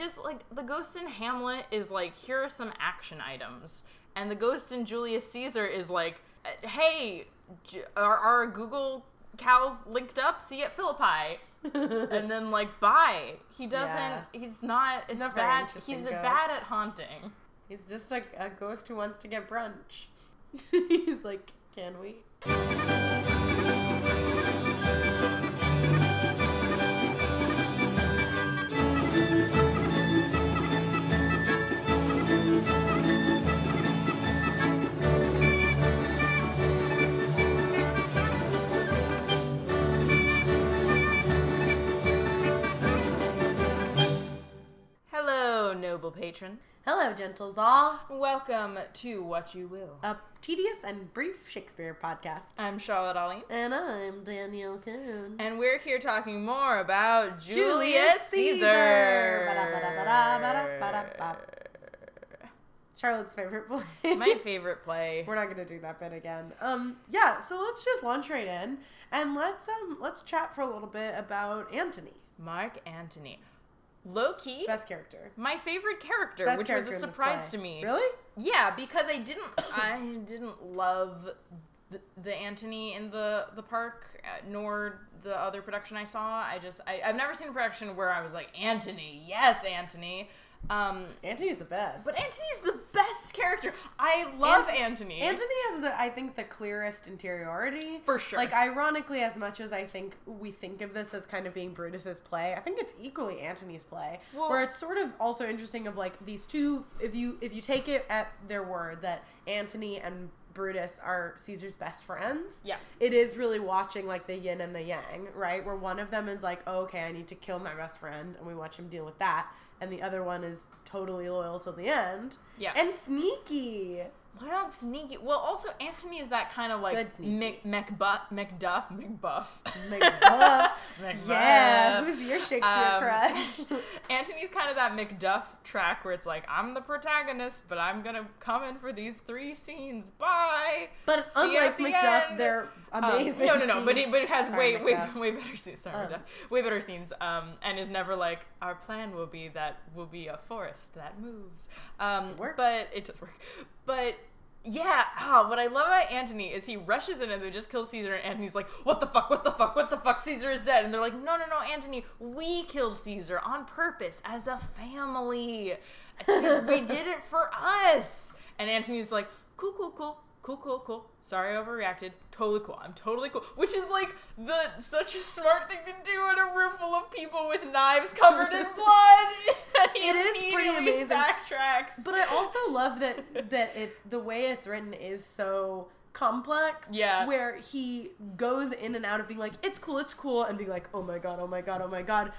just like the ghost in Hamlet is like here are some action items, and the ghost in Julius Caesar is like, uh, hey, are our Google cals linked up? See you at Philippi. and then like bye. He doesn't. Yeah. He's not. It's Not bad. He's ghost. bad at haunting. He's just a, a ghost who wants to get brunch. He's like, can we? Noble patron. Hello, gentles all. Welcome to What You Will. A tedious and brief Shakespeare podcast. I'm Charlotte Ollie. And I'm Danielle Coon. And we're here talking more about Julius, Julius Caesar. Charlotte's favorite play. My favorite play. We're not gonna do that bit again. Um, yeah. So let's just launch right in and let's um let's chat for a little bit about Antony, Mark Antony. Low key, best character. my favorite character, Best which character was a surprise to me. Really? Yeah, because I didn't I didn't love the, the Antony in the the park uh, nor the other production I saw. I just I, I've never seen a production where I was like Antony, yes, Antony. Um, Antony's the best. but Antony's the best character. I love Ant- Antony. Antony has the I think the clearest interiority. For sure. Like ironically, as much as I think we think of this as kind of being Brutus's play, I think it's equally Antony's play. Well- where it's sort of also interesting of like these two if you if you take it at their word that Antony and Brutus are Caesar's best friends. Yeah. It is really watching like the yin and the yang, right? Where one of them is like, oh, okay, I need to kill my best friend, and we watch him deal with that. And the other one is totally loyal till the end. Yeah. And sneaky. Why not sneaky? Well, also Antony is that kind of like Good sneaky. Mc, Macbuff, Macduff. Macbeth. yeah. Who's your Shakespeare Um, crush? Antony's kind of that Macduff track where it's like, I'm the protagonist, but I'm gonna come in for these three scenes. Bye. But See unlike the Macduff, end. they're Um, amazing. no, no, no. But it, but it has Sorry, way, way, way better scenes. Sorry, Um. Macduff. Way better scenes. Um, and is never like our plan will be that will be a forest that moves. Um, Works. but it does work. But yeah, ah, what I love about Antony is he rushes in and they just kill Caesar, and Antony's like, "What the fuck? What the fuck? What the fuck? Caesar is dead." And they're like, "No, no, no, Antony, we killed Caesar on purpose as a family. we did it for us." And Antony's like, "Cool, cool, cool." Cool, cool, cool. Sorry, I overreacted. Totally cool. I'm totally cool. Which is like the such a smart thing to do in a room full of people with knives covered in blood. It is pretty amazing. Backtracks. But I also love that that it's the way it's written is so complex. Yeah. Where he goes in and out of being like, it's cool, it's cool, and being like, oh my god, oh my god, oh my god.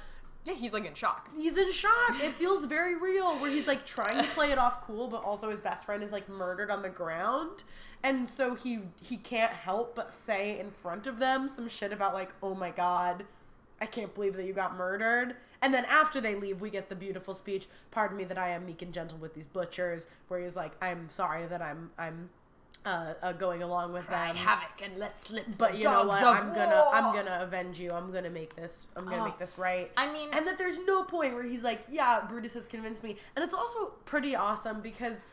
Yeah, he's like in shock. He's in shock. It feels very real. Where he's like trying to play it off cool, but also his best friend is like murdered on the ground, and so he he can't help but say in front of them some shit about like, oh my god, I can't believe that you got murdered. And then after they leave, we get the beautiful speech. Pardon me that I am meek and gentle with these butchers. Where he's like, I'm sorry that I'm I'm uh, uh, going along with Cry them. havoc and let slip But you know what? I'm gonna I'm gonna avenge you. I'm gonna make this I'm gonna Oh. make this right. I mean, And that there's no point where he's like, yeah, Brutus has convinced me. And it's also pretty awesome because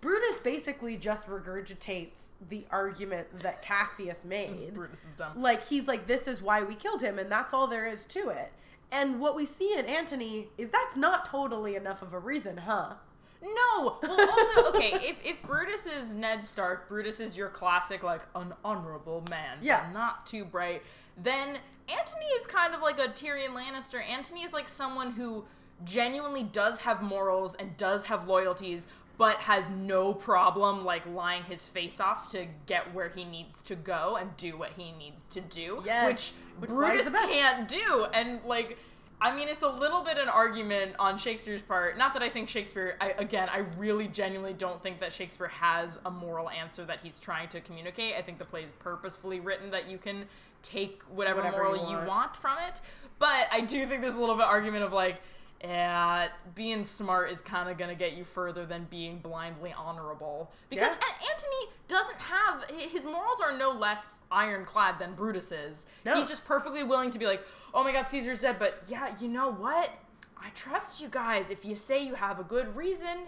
Brutus basically just regurgitates the argument that Cassius made. Brutus is dumb. Like, he's like, this is why we killed him, and that's all there is to it. And what we see in Antony is that's not totally enough of a reason, huh? No. Well, also, okay, if if Brutus is Ned Stark, Brutus is your classic like an honorable man, Yeah. not too bright. Then Antony is kind of like a Tyrion Lannister. Antony is like someone who genuinely does have morals and does have loyalties, but has no problem like lying his face off to get where he needs to go and do what he needs to do. Yes, which, which Brutus can't do. And like I mean, it's a little bit an argument on Shakespeare's part. Not that I think Shakespeare, I, again, I really genuinely don't think that Shakespeare has a moral answer that he's trying to communicate. I think the play is purposefully written that you can take whatever, Whatever moral you you want. want. from it. But I do think there's a little bit of argument of like, yeah, being smart is kind of gonna get you further than being blindly honorable. Because Yeah. Antony doesn't have his morals are no less ironclad than Brutus is. No. He's just perfectly willing to be like, oh my god, Caesar's dead, but yeah, you know what? I trust you guys. If you say you have a good reason,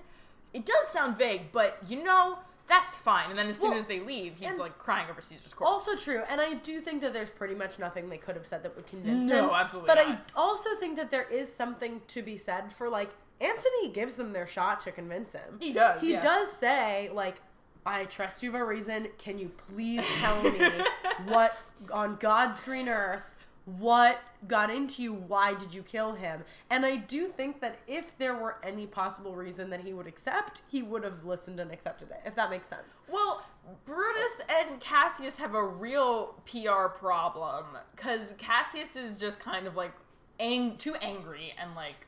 it does sound vague, but you know, that's fine. And then as soon Well, as they leave, he's like crying over Caesar's corpse. Also true, and I do think that there's pretty much nothing they could have said that would convince No, him. No, absolutely But I also think that there is something to be said for like Antony gives them their shot to convince him. He does, He yeah. does say like, "I trust you for a reason. Can you please tell me what on God's green earth?" What got into you? Why did you kill him? And I do think that if there were any possible reason that he would accept, he would have listened and accepted it, if that makes sense. Well, Brutus and Cassius have a real PR problem because Cassius is just kind of like ang- too angry and like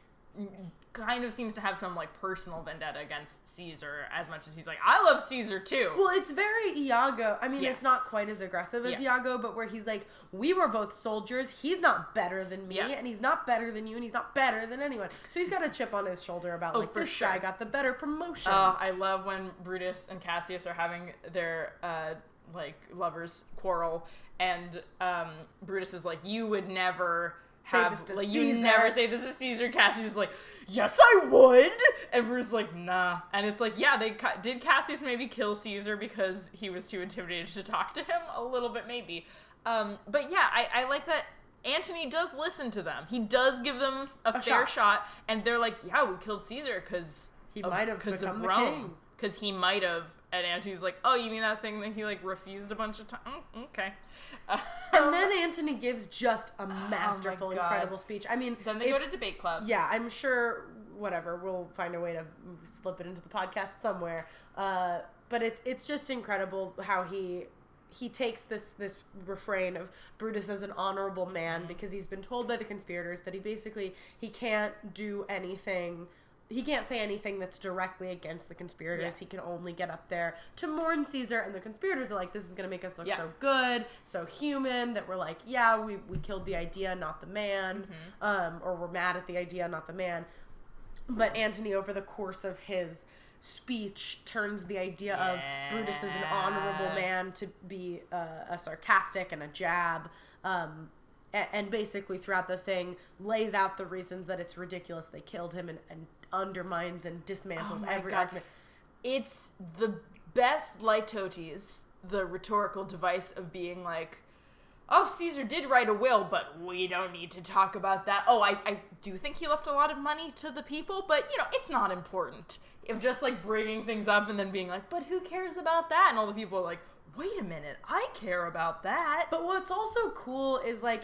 kind of seems to have some like personal vendetta against Caesar as much as he's like, I love Caesar too. Well, it's very Iago. I mean, Yeah. it's not quite as aggressive as Yeah. Iago, but where he's like, we were both soldiers. He's not better than me, Yeah. and he's not better than you, and he's not better than anyone. So he's got a chip on his shoulder about Oh, like for this sure. guy got the better promotion. Uh, I love when Brutus and Cassius are having their uh, like lovers quarrel, and um, Brutus is like, "You would never Say have this to like you never say this is Caesar." Cassius is like, "Yes, I would," and is like, "Nah," and it's like, yeah, they ca- did Cassius maybe kill Caesar because he was too intimidated to talk to him a little bit, maybe. Um, but yeah, I, I like that. Antony does listen to them. He does give them a, fair shot. shot. and they're like, "Yeah, we killed Caesar because He might have because of Rome. king." Because he might have. And Antony's like, "Oh, you mean that thing that he like refused a bunch of times? okay." And then Antony gives just a masterful, Oh incredible speech. I mean, then they if- go to debate club. yeah, I'm sure. Whatever, we'll find a way to slip it into the podcast somewhere. Uh, but it's it's just incredible how he he takes this this refrain of Brutus as an honorable man because he's been told by the conspirators that he basically he can't do anything. He can't say anything that's directly against the conspirators. Yeah. He can only get up there to mourn Caesar, and the conspirators are like, "This is gonna make us look Yeah. so good, so human." That we're like, "Yeah, we we killed the idea, not the man," Mm-hmm. um, or we're mad at the idea, not the man. But Antony, over the course of his speech, turns the idea of Brutus as an honorable man to be uh, a sarcastic and a jab. Um, and basically, throughout the thing, lays out the reasons that it's ridiculous they killed him and, and undermines and dismantles Oh every God. argument. It's the best litotes, the rhetorical device of being like, "Oh, Caesar did write a will, but we don't need to talk about that." Oh, I, I do think he left a lot of money to the people, but you know, it's not important. Of just like bringing things up and then being like, "But who cares about that?" And all the people are like, "Wait a minute, I care about that." But what's also cool is like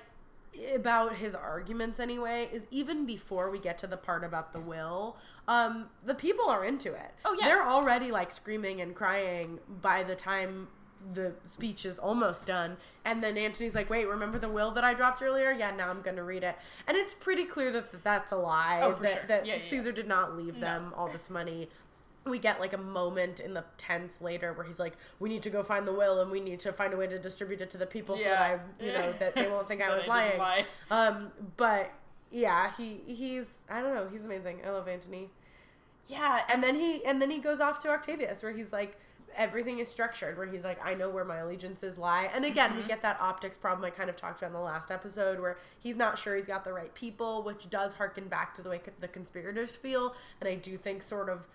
about his arguments anyway is even before we get to the part about the will um the people are into it. Oh, yeah. they're already like screaming and crying by the time the speech is almost done. And then antony's like wait remember the will that i dropped earlier? Yeah now i'm gonna read it. And it's pretty clear that that's a lie Oh, for that, sure. that Yeah, yeah, caesar did not leave them all this money we get like a moment in the tents later where he's like, "We need to go find the will, and we need to find a way to distribute it to the people so that I, you know, that they won't think I was I lying." lie. Um, but yeah, he he's I don't know, he's amazing. I love Antony. Yeah, And then he and then he goes off to Octavius where he's like everything is structured where he's like I know where my allegiances lie. And again, Mm-hmm. we get that optics problem I kind of talked about in the last episode where he's not sure he's got the right people, which does harken back to the way the conspirators feel, and I do think sort of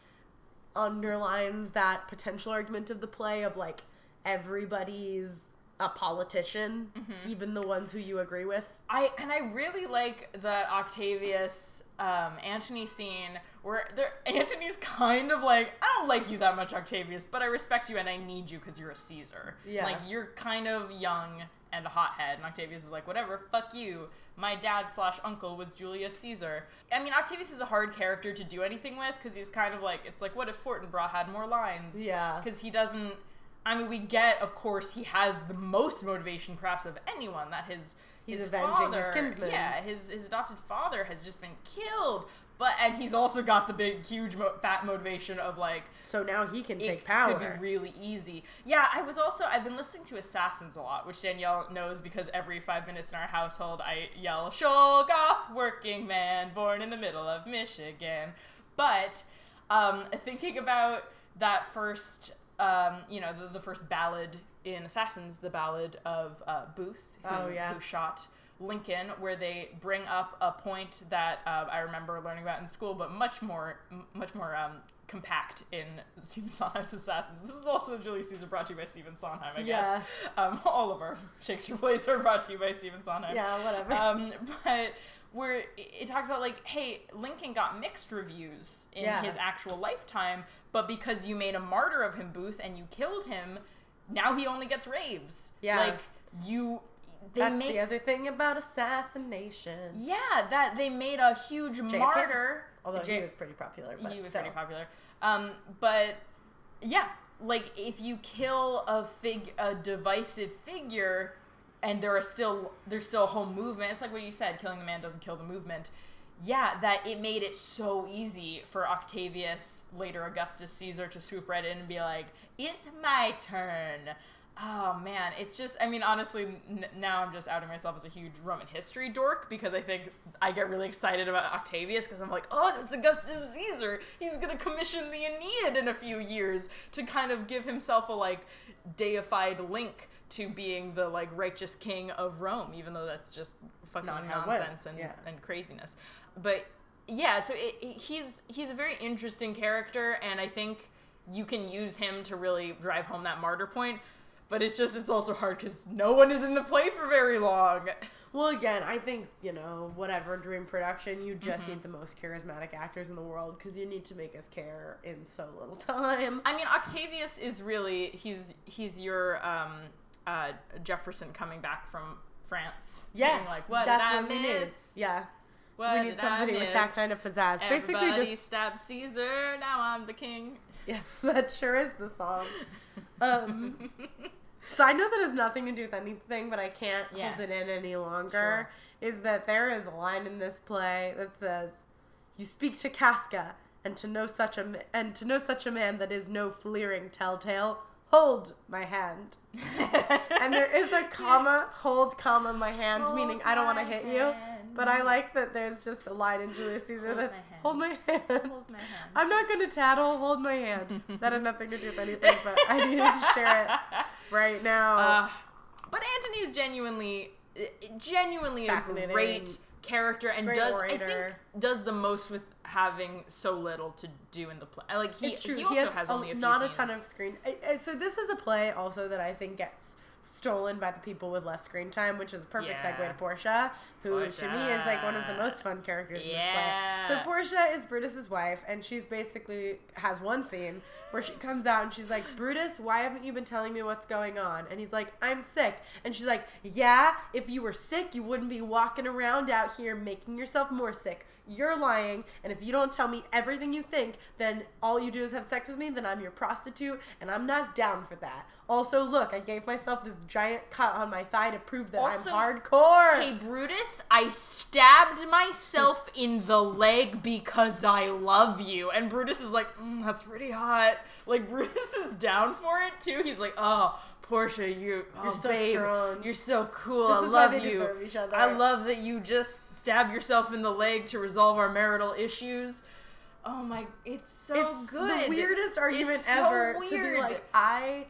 underlines that potential argument of the play of like everybody's a politician, Mm-hmm. even the ones who you agree with. I and I really like that Octavius um, Antony scene where there Antony's kind of like I don't like you that much Octavius, but I respect you and I need you because you're a Caesar. Yeah. like you're kind of young and a hothead, and Octavius is like whatever, fuck you. My dad slash uncle was Julius Caesar. I mean, Octavius is a hard character to do anything with because he's kind of like it's like what if Fortinbras had more lines? Yeah. because he doesn't. I mean, we get, of course, he has the most motivation, perhaps, of anyone. That his He's his avenging his father, kinsman. Yeah, his his adopted father has just been killed. But and he's also got the big, huge, mo- fat motivation of like So now he can take power. It could be really easy. Yeah, I was also I've been listening to Assassins a lot, which Danielle knows because every five minutes in our household I yell Czolgosz working man born in the middle of Michigan. But um, thinking about that first, um, you know, the, the first ballad in Assassins, the ballad of uh, Booth, who, Oh, yeah. who shot Lincoln, where they bring up a point that uh, I remember learning about in school, but much more, m- much more um, compact in Stephen Sondheim's Assassins. This is also Julius Caesar brought to you by Stephen Sondheim, I guess. Um, all of our Shakespeare plays are brought to you by Stephen Sondheim. Yeah, whatever. Um, but where it, talks about like, hey, Lincoln got mixed reviews in Yeah. his actual lifetime, but because you made a martyr of him, Booth, and you killed him, now he only gets raves. Yeah. like you. They That's made the other thing about assassination. yeah that they made a huge martyr. Although J- he was pretty popular, but he was still. pretty popular. Um, but yeah, like if you kill a fig a divisive figure, and there are still there's still a whole movement. It's like what you said: killing the man doesn't kill the movement. Yeah, that it made it so easy for Octavius, later Augustus Caesar, to swoop right in and be like, "It's my turn." Oh man, it's just, I mean, honestly, n- now I'm just outing myself as a huge Roman history dork because I think I get really excited about Octavius because I'm like, oh, that's Augustus Caesar. He's going to commission the Aeneid in a few years to kind of give himself a like deified link to being the like righteous king of Rome, even though that's just fucking Not how it went. nonsense and, Yeah. and craziness. But yeah, so it, it- he's he's a very interesting character, and I think you can use him to really drive home that martyr point. But it's just it's also hard because no one is in the play for very long. Well, again, I think you know whatever dream production, you just Mm-hmm. need the most charismatic actors in the world because you need to make us care in so little time. I mean, Octavius is really he's he's your um, uh, Jefferson coming back from France. Yeah, being like what that's did I what miss? Yeah, What We need somebody with that kind of pizzazz. Basically, Everybody just- stabbed Caesar. Now I'm the king. yeah, that sure is the song. Um, so I know that has nothing to do with anything, but I can't Yeah. hold it in any longer. Is that there is a line in this play that says, "You speak to Casca, and to know such a and to know such a man that is no fleering telltale, hold my hand." and there is a comma, hold comma my hand, Hold meaning I don't want to hit you. But I like that there's just a line in Julius Caesar Hold that's my hand. hold my hand. Hold my hand. I'm not gonna tattle, hold my hand. That had nothing to do with anything, but I needed to share it right now. Uh, but Antony is genuinely, uh, genuinely a great character and Great does I think does the most with having so little to do in the play. Like he, it's true. he He, also has, has, only a few not scenes. a ton of screen. I- I- So this is a play also that I think gets stolen by the people with less screen time, which is a perfect Yeah. segue to Portia, who to me is like one of the most fun characters in this Yeah. play. So Portia is Brutus's wife, and she's basically has one scene where she comes out and she's like, Brutus, why haven't you been telling me what's going on? And he's like, I'm sick. And she's like, Yeah, if you were sick, you wouldn't be walking around out here making yourself more sick. You're lying, and if you don't tell me everything you think, then all you do is have sex with me, then I'm your prostitute, and I'm not down for that. Also, look, I gave myself this giant cut on my thigh to prove that Also, I'm hardcore. Hey Brutus, I stabbed myself in the leg because I love you. And Brutus is like, mm, that's pretty hot. Like Brutus is down for it too. He's like, oh, Portia, you, oh, You're so babe, strong. You're so cool. This I love you. deserve each other. I love that you just stabbed yourself in the leg to resolve our marital issues. Oh my, it's so it's good. the weirdest argument It's so ever to be like I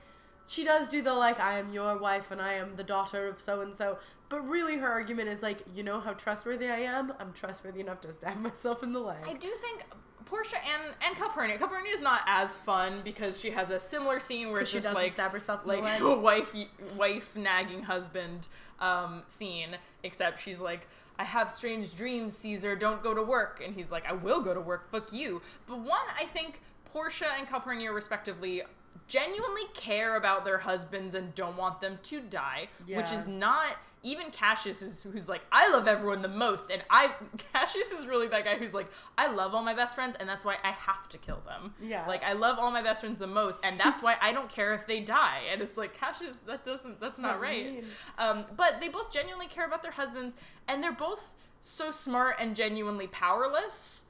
she does do the like I am your wife and I am the daughter of so and so but really her argument is like you know how trustworthy I am I'm trustworthy enough to stab myself in the leg I do think Portia and and Calpurnia. Calpurnia is not as fun because she has a similar scene where it's she just like stab herself like a wife wife nagging husband um, scene, except she's like. I have strange dreams, Caesar. Don't go to work. And he's like, I will go to work. Fuck you. But one, I think Portia and Calpurnia, respectively, genuinely care about their husbands and don't want them to die, which is not even Cassius is who's like I love everyone the most, and I Cassius is really that guy who's like I love all my best friends, and that's why I have to kill them. Yeah. like I love all my best friends the most, and that's why I don't care if they die. And it's like Cassius, that doesn't that's not right. Um, but they both genuinely care about their husbands, and they're both so smart and genuinely powerless.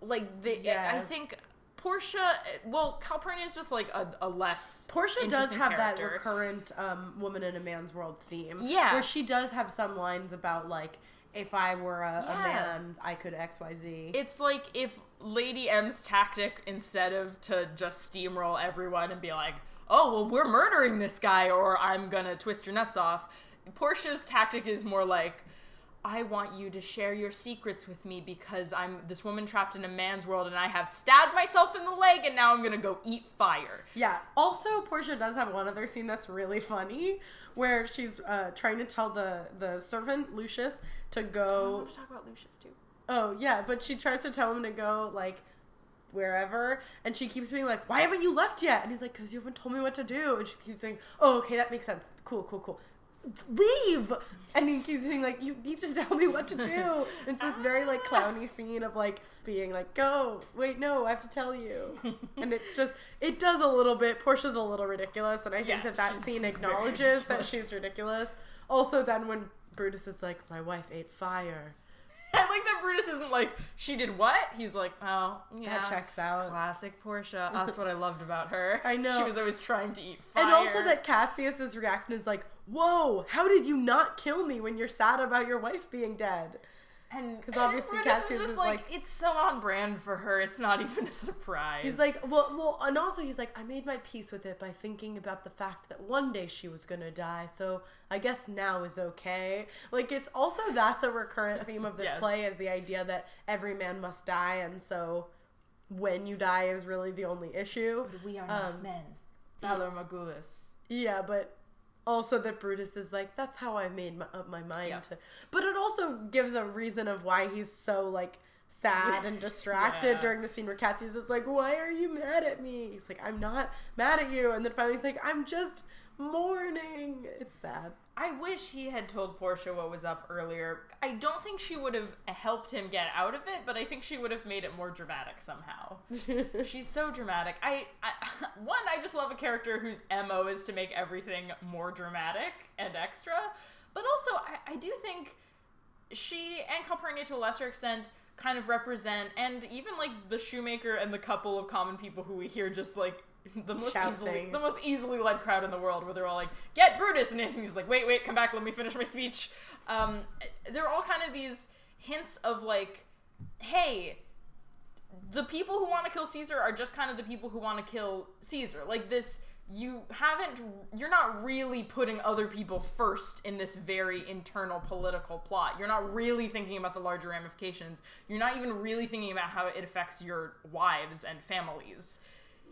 Like they, Yeah. I think. Portia, well, Calpurnia is just like a, a less. Portia does have that recurrent um, woman in a man's world theme Yeah. where she does have some lines about like if I were a, a man I could XYZ It's like if Lady M's tactic, instead of to just steamroll everyone and be like, oh, well, we're murdering this guy or I'm gonna twist your nuts off, Portia's tactic is more like, I want you to share your secrets with me because I'm this woman trapped in a man's world and I have stabbed myself in the leg and now I'm gonna go eat fire. Yeah. Also, Portia does have one other scene that's really funny, where she's uh, trying to tell the the servant Lucius to I go. want to talk about Lucius too. Oh yeah, but she tries to tell him to go like wherever, and she keeps being like, "Why haven't you left yet?" And he's like, "Cause you haven't told me what to do." And she keeps saying, "Oh, okay, that makes sense. Cool, cool, cool." Leave, and he keeps being like, "You need to tell me what to do." And so it's very like clowny scene of like being like, "Go, wait, no, I have to tell you," and it's just it does a little bit. Portia's a little ridiculous, and I think Yeah, that that scene acknowledges that she's ridiculous. Also, then when Brutus is like, "My wife ate fire," I like that Brutus isn't like she did what? He's like, oh yeah, that checks out. Classic Portia. That's what I loved about her. I know. she was always trying to eat fire. And also that Cassius's reaction is like, "Whoa, how did you not kill me when you're sad about your wife being dead?" And because obviously Cassius is just is like, like- it's so on brand for her. It's not even a surprise. He's like, "Well, well," and also he's like, "I made my peace with it by thinking about the fact that one day she was gonna die, so I guess now is okay." Like it's also that's a recurrent theme of this Yes. play is the idea that every man must die, and so when you die is really the only issue. But we are not Um, men. Valar Morghulis. Yeah, but also that Brutus is like, that's how I made my, up my mind Yeah. to. But it also gives a reason of why he's so like sad and distracted Yeah. during the scene where Cassius is like, "Why are you mad at me?" He's like, "I'm not mad at you," and then finally he's like, "I'm just mourning." It's sad. I wish he had told Portia what was up earlier. I don't think she would have helped him get out of it, but I think she would have made it more dramatic somehow. She's so dramatic. I, I one, I just love a character whose mo is to make everything more dramatic and extra. But also, I, I do think she and Calpurnia to a lesser extent kind of represent, and even like the shoemaker and the couple of common people who we hear just like the most Shout easily things. the most easily led crowd in the world, where they're all like, "Get Brutus," and Antony's like, "Wait, wait, come back, let me finish my speech." Um, they're all kind of these hints of like, "Hey." The people who want to kill Caesar are just kind of the people who want to kill Caesar. Like this, you haven't, you're not really putting other people first in this very internal political plot. You're not really thinking about the larger ramifications. You're not even really thinking about how it affects your wives and families.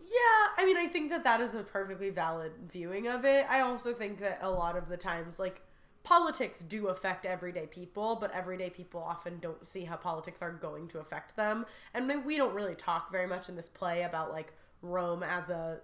Yeah, I mean, I think that that is a perfectly valid viewing of it. I also think that a lot of the times, like, politics do affect everyday people, but everyday people often don't see how politics are going to affect them. And we don't really talk very much in this play about, like, Rome as a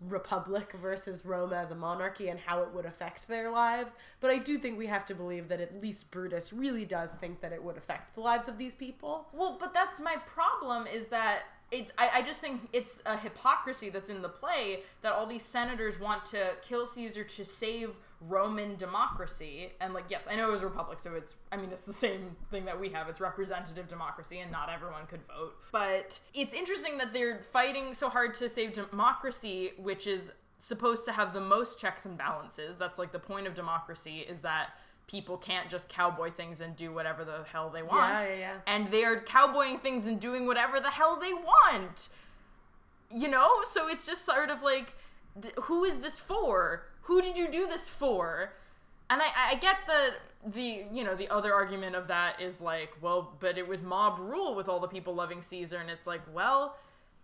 republic versus Rome as a monarchy and how it would affect their lives. But I do think we have to believe that at least Brutus really does think that it would affect the lives of these people. Well, but that's my problem is that it's I, I just think it's a hypocrisy that's in the play that all these senators want to kill Caesar to save Roman democracy. And like yes, I know it was republic, so it's I mean it's the same thing that we have. It's representative democracy and not everyone could vote. But it's interesting that they're fighting so hard to save democracy, which is supposed to have the most checks and balances. That's like the point of democracy is that people can't just cowboy things and do whatever the hell they want Yeah, yeah, yeah. and they are cowboying things and doing whatever the hell they want. You know? So it's just sort of like, th- who is this for? Who did you do this for? And I, I get the the you know the other argument of that is like well but it was mob rule with all the people loving Caesar and it's like well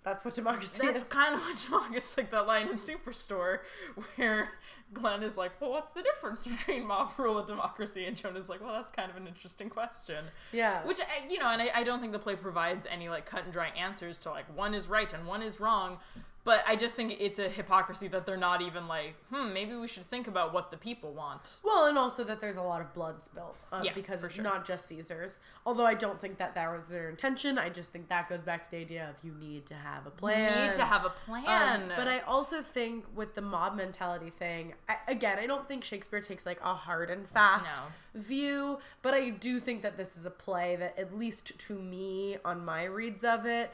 That's what democracy is. that's is. kind of what democracy it's like that line in Superstore where Glenn is like well what's the difference between mob rule and democracy and Jonah's like well that's kind of an interesting question Yeah. which uh, you know, and I, I don't think the play provides any like cut and dry answers to like one is right and one is wrong. But I just think it's a hypocrisy that they're not even like, hmm, maybe we should think about what the people want. Well, and also that there's a lot of blood spilt uh, Yeah, because it's sure. not just Caesar's. Although I don't think that that was their intention. I just think that goes back to the idea of you need to have a plan. You need to have a Um, plan. but I also think with the mob mentality thing, I, again, I don't think Shakespeare takes like a hard and fast No. view, but I do think that this is a play that, at least to me, on my reads of it,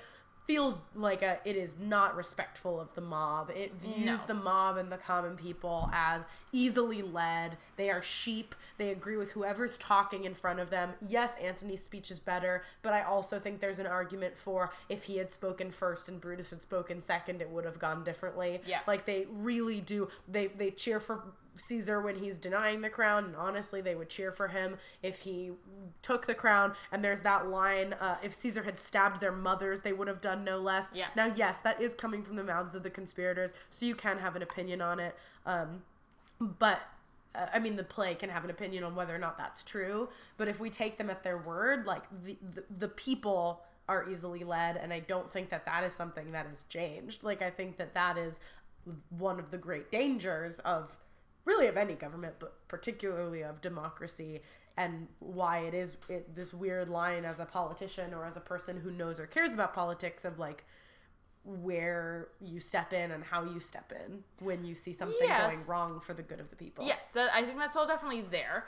feels like a it is not respectful of the mob. It views No. the mob and the common people as easily led. They are sheep. They agree with whoever's talking in front of them. Yes, Antony's speech is better, but I also think there's an argument for if he had spoken first and Brutus had spoken second, it would have gone differently. Yeah. Like they really do they they cheer for Caesar when he's denying the crown, and honestly, they would cheer for him if he took the crown. And there's that line: uh, if Caesar had stabbed their mothers, they would have done no less. Yeah. Now, yes, that is coming from the mouths of the conspirators, so you can have an opinion on it. Um, but uh, I mean, the play can have an opinion on whether or not that's true. But if we take them at their word, like the the, the people are easily led, and I don't think that that is something that has changed. Like I think that that is one of the great dangers of really of any government, but particularly of democracy. And why it is it, this weird line as a politician or as a person who knows or cares about politics of like where you step in and how you step in when you see something Yes. going wrong for the good of the people. Yes, that I think that's all definitely there.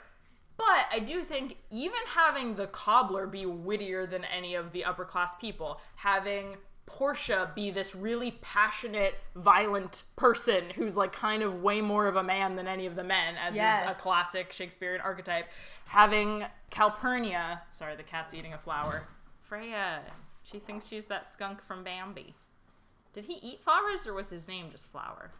But I do think even having the cobbler be wittier than any of the upper class people, having Portia be this really passionate, violent person who's like kind of way more of a man than any of the men, as is a classic Shakespearean archetype. Having Calpurnia, sorry, the cat's eating a flower. Freya, she thinks she's that skunk from Bambi. Did he eat flowers, or was his name just Flower?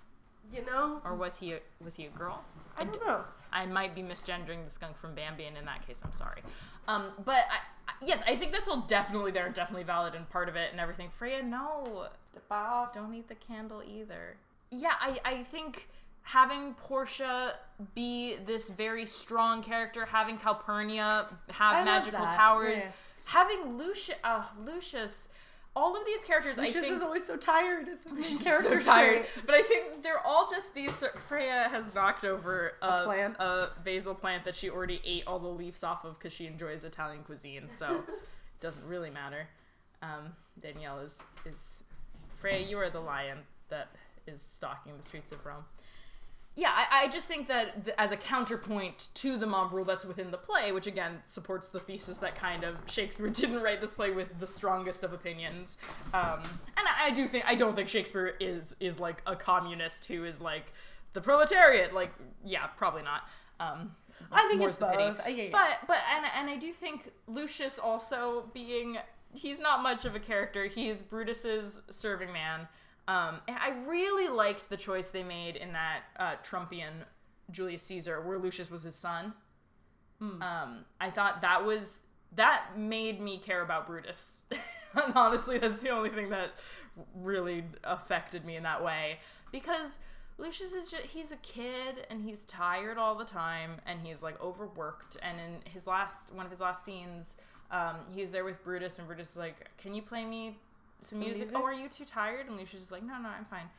You know? Or was he a, was he a girl? I don't know. I might be misgendering the skunk from Bambi, and in that case, I'm sorry. Um, but I, yes, I think that's all definitely there, definitely valid and part of it and everything. Freya, no, Step off. don't eat the candle either. Yeah, I, I think having Portia be this very strong character, having Calpurnia have I magical powers, yeah. having Lucius, uh, Lucius, all of these characters, I think is always so tired. As his main She's character so tired. But I think they're all just these. Freya has knocked over a, plant. a basil plant that she already ate all the leaves off of because she enjoys Italian cuisine. So it doesn't really matter. Um, Danielle is is Freya. You are the lion that is stalking the streets of Rome. Yeah, I, I just think that th- as a counterpoint to the mob rule that's within the play, which again supports the thesis that kind of Shakespeare didn't write this play with the strongest of opinions. Um, and I, I do think I don't think Shakespeare is is like a communist who is like the proletariat. Like, yeah, probably not. Um, I think it's both. Uh, yeah, yeah. But but and and I do think Lucius also being he's not much of a character. He's Brutus's serving man. Um, and I really liked the choice they made in that uh, Trumpian Julius Caesar, where Lucius was his son. Hmm. Um, I thought that was that made me care about Brutus. and honestly, that's the only thing that really affected me in that way because Lucius is just he's a kid and he's tired all the time and he's like overworked and in his last one of his last scenes um, he's there with Brutus and Brutus is like can you play me some, Some music? music? oh are you too tired and Lucius is like no no I'm fine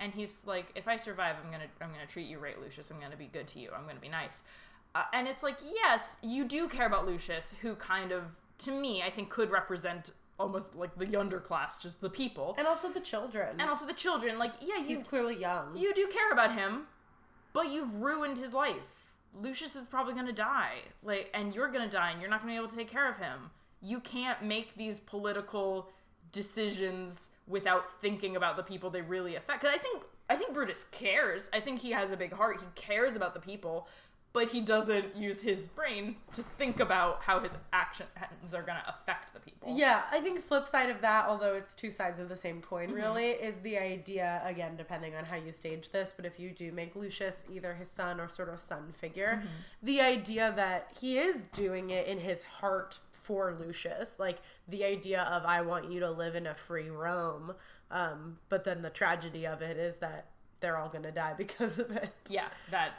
and he's like if I survive I'm gonna I'm gonna treat you right Lucius I'm gonna be good to you I'm gonna be nice uh, and it's like yes you do care about Lucius who kind of to me I think could represent almost like the underclass just the people and also the children. and also the children like yeah you he's clearly young. you do care about him, but you've ruined his life. Lucius is probably gonna die, like, and you're gonna die, and you're not gonna be able to take care of him. You can't make these political decisions without thinking about the people they really affect. Because I think I think Brutus cares. I think he has a big heart. He cares about the people, but he doesn't use his brain to think about how his actions are gonna affect the people. Yeah, I think flip side of that, although it's two sides of the same coin, mm-hmm. really, is the idea again, depending on how you stage this. But if you do make Lucius either his son or sort of son figure, mm-hmm. the idea that he is doing it in his heart for Lucius, like the idea of I want you to live in a free Rome, um, but then the tragedy of it is that they're all gonna die because of it. Yeah, that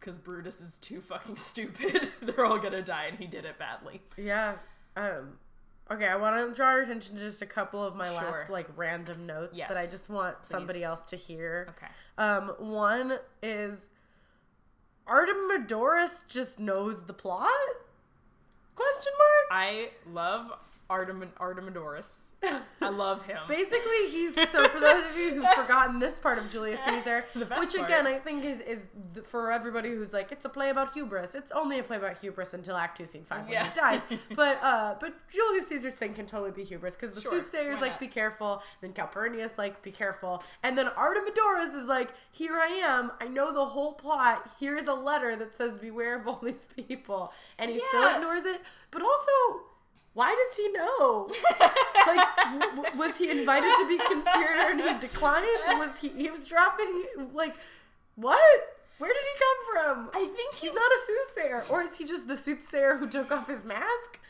because Brutus is too fucking stupid. They're all gonna die, and he did it badly. Yeah. Um okay, I want to draw your attention to just a couple of my Sure. last like random notes that I just want somebody else to hear. Okay. Um one is Artemidorus just knows the plot? Question mark? I love Artem- Artemidorus. I love him. Basically, he's so for those of you who've forgotten this part of Julius Caesar, which part. again I think is is for everybody who's like it's a play about hubris. It's only a play about hubris until Act Two, Scene Five when Yeah. he dies. But uh, but Julius Caesar's thing can totally be hubris because the Sure, soothsayer's like be careful, then Calpurnia's like be careful, and then Artemidorus is like here I am. I know the whole plot. Here's a letter that says beware of all these people, and he still ignores it. But also. Why does he know? like, w- w- was he invited to be conspirator and he declined? Was he eavesdropping? Like, what? Where did he come from? I think he He's not a soothsayer. Or is he just the soothsayer who took off his mask?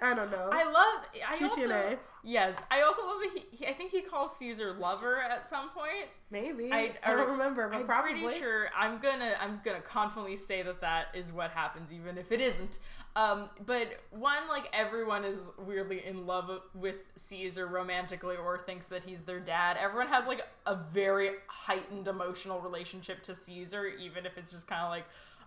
I don't know. I love. I QTNA. also yes. I also love that he, he. I think he calls Caesar lover at some point. Maybe. I, I, don't remember, but I'm probably. pretty sure. I'm gonna. I'm gonna confidently say that that is what happens, even if it isn't. Um, but one, like everyone is weirdly in love with Caesar romantically, or thinks that he's their dad. Everyone has like a very heightened emotional relationship to Caesar, even if it's just kind of like,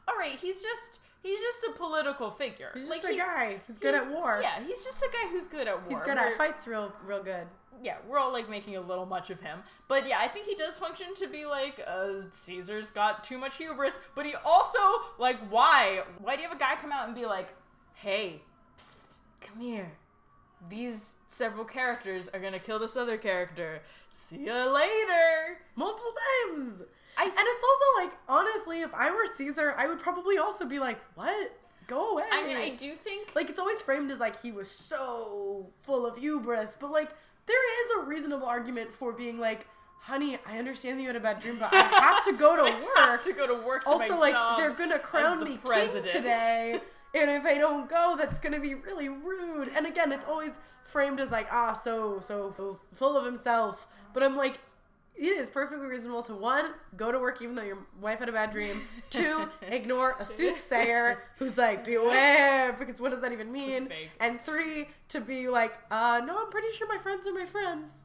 all right, he's just. He's just a political figure. He's like, just a guy who's good at war. Yeah, he's just a guy who's good at war. He's good We're- at fights real real good. Yeah, we're all like making a little much of him. But yeah, I think he does function to be like, uh, Caesar's got too much hubris, but he also, like, why? Why do you have a guy come out and be like, hey, psst, come here. These several characters are gonna kill this other character. See ya later. Multiple times. I- and it's also like, honestly, if I were Caesar, I would probably also be like, what? Go away. I mean, I do think. like it's always framed as like he was so full of hubris, but like there is a reasonable argument for being like, honey, I understand that you had a bad dream, but I have to go to work. I have to go to work to also, like they're gonna crown me president. king today, and if I don't go, that's gonna be really rude. And again, it's always framed as like ah, so so full of himself. But I'm like. It is perfectly reasonable to one, go to work even though your wife had a bad dream. Two, ignore a soothsayer who's like, beware, because what does that even mean? And three, to be like, uh, no, I'm pretty sure my friends are my friends.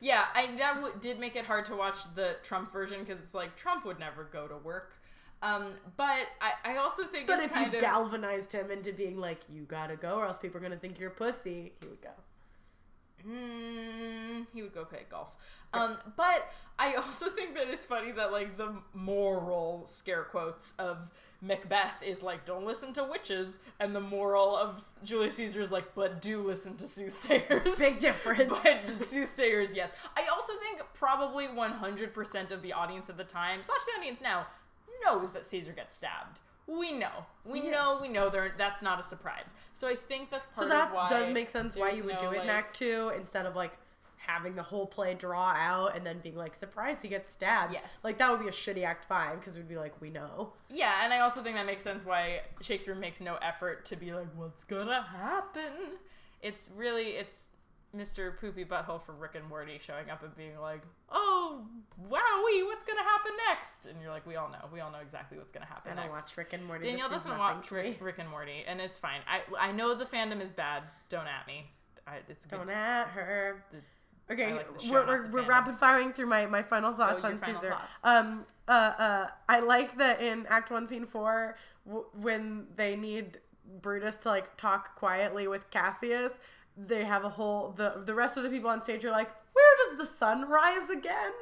Yeah, I that w- did make it hard to watch the Trump version because it's like Trump would never go to work. Um, but I, I also think But if you of, galvanized him into being like, you gotta go or else people are gonna think you're a pussy, he would go. Hmm, he would go play golf. Um, but I also think that it's funny that like the moral scare quotes of Macbeth is like don't listen to witches, and the moral of Julius Caesar is like but do listen to soothsayers. Big difference. but soothsayers, yes. I also think probably 100% of the audience at the time, slash the audience now, knows that Caesar gets stabbed. We know. We Yeah. know. We know. There. That's not a surprise. So I think that's part So that of why does make sense why you would no, do it in Act Two instead of like having the whole play draw out and then being like, surprise, he gets stabbed. Yes. Like that would be a shitty Act Five because we'd be like, we know. Yeah, and I also think that makes sense why Shakespeare makes no effort to be like, what's gonna happen? It's really it's Mr. Poopy Butthole from Rick and Morty showing up and being like, oh, wowie, what's gonna happen next? And you're like, we all know, we all know exactly what's gonna happen And I next. watch Rick and Morty. Danielle doesn't watch. Rick, Rick and Morty, and it's fine. I I know the fandom is bad. Don't at me. I, it's good. Going at her. The- Okay, like we're, we're, we're rapid firing through my, my final thoughts your on final Caesar. thoughts. Um, uh, uh, I like that in Act One, Scene Four, w- when they need Brutus to like talk quietly with Cassius, they have a whole the the rest of the people on stage are like, "Where does the sun rise again?"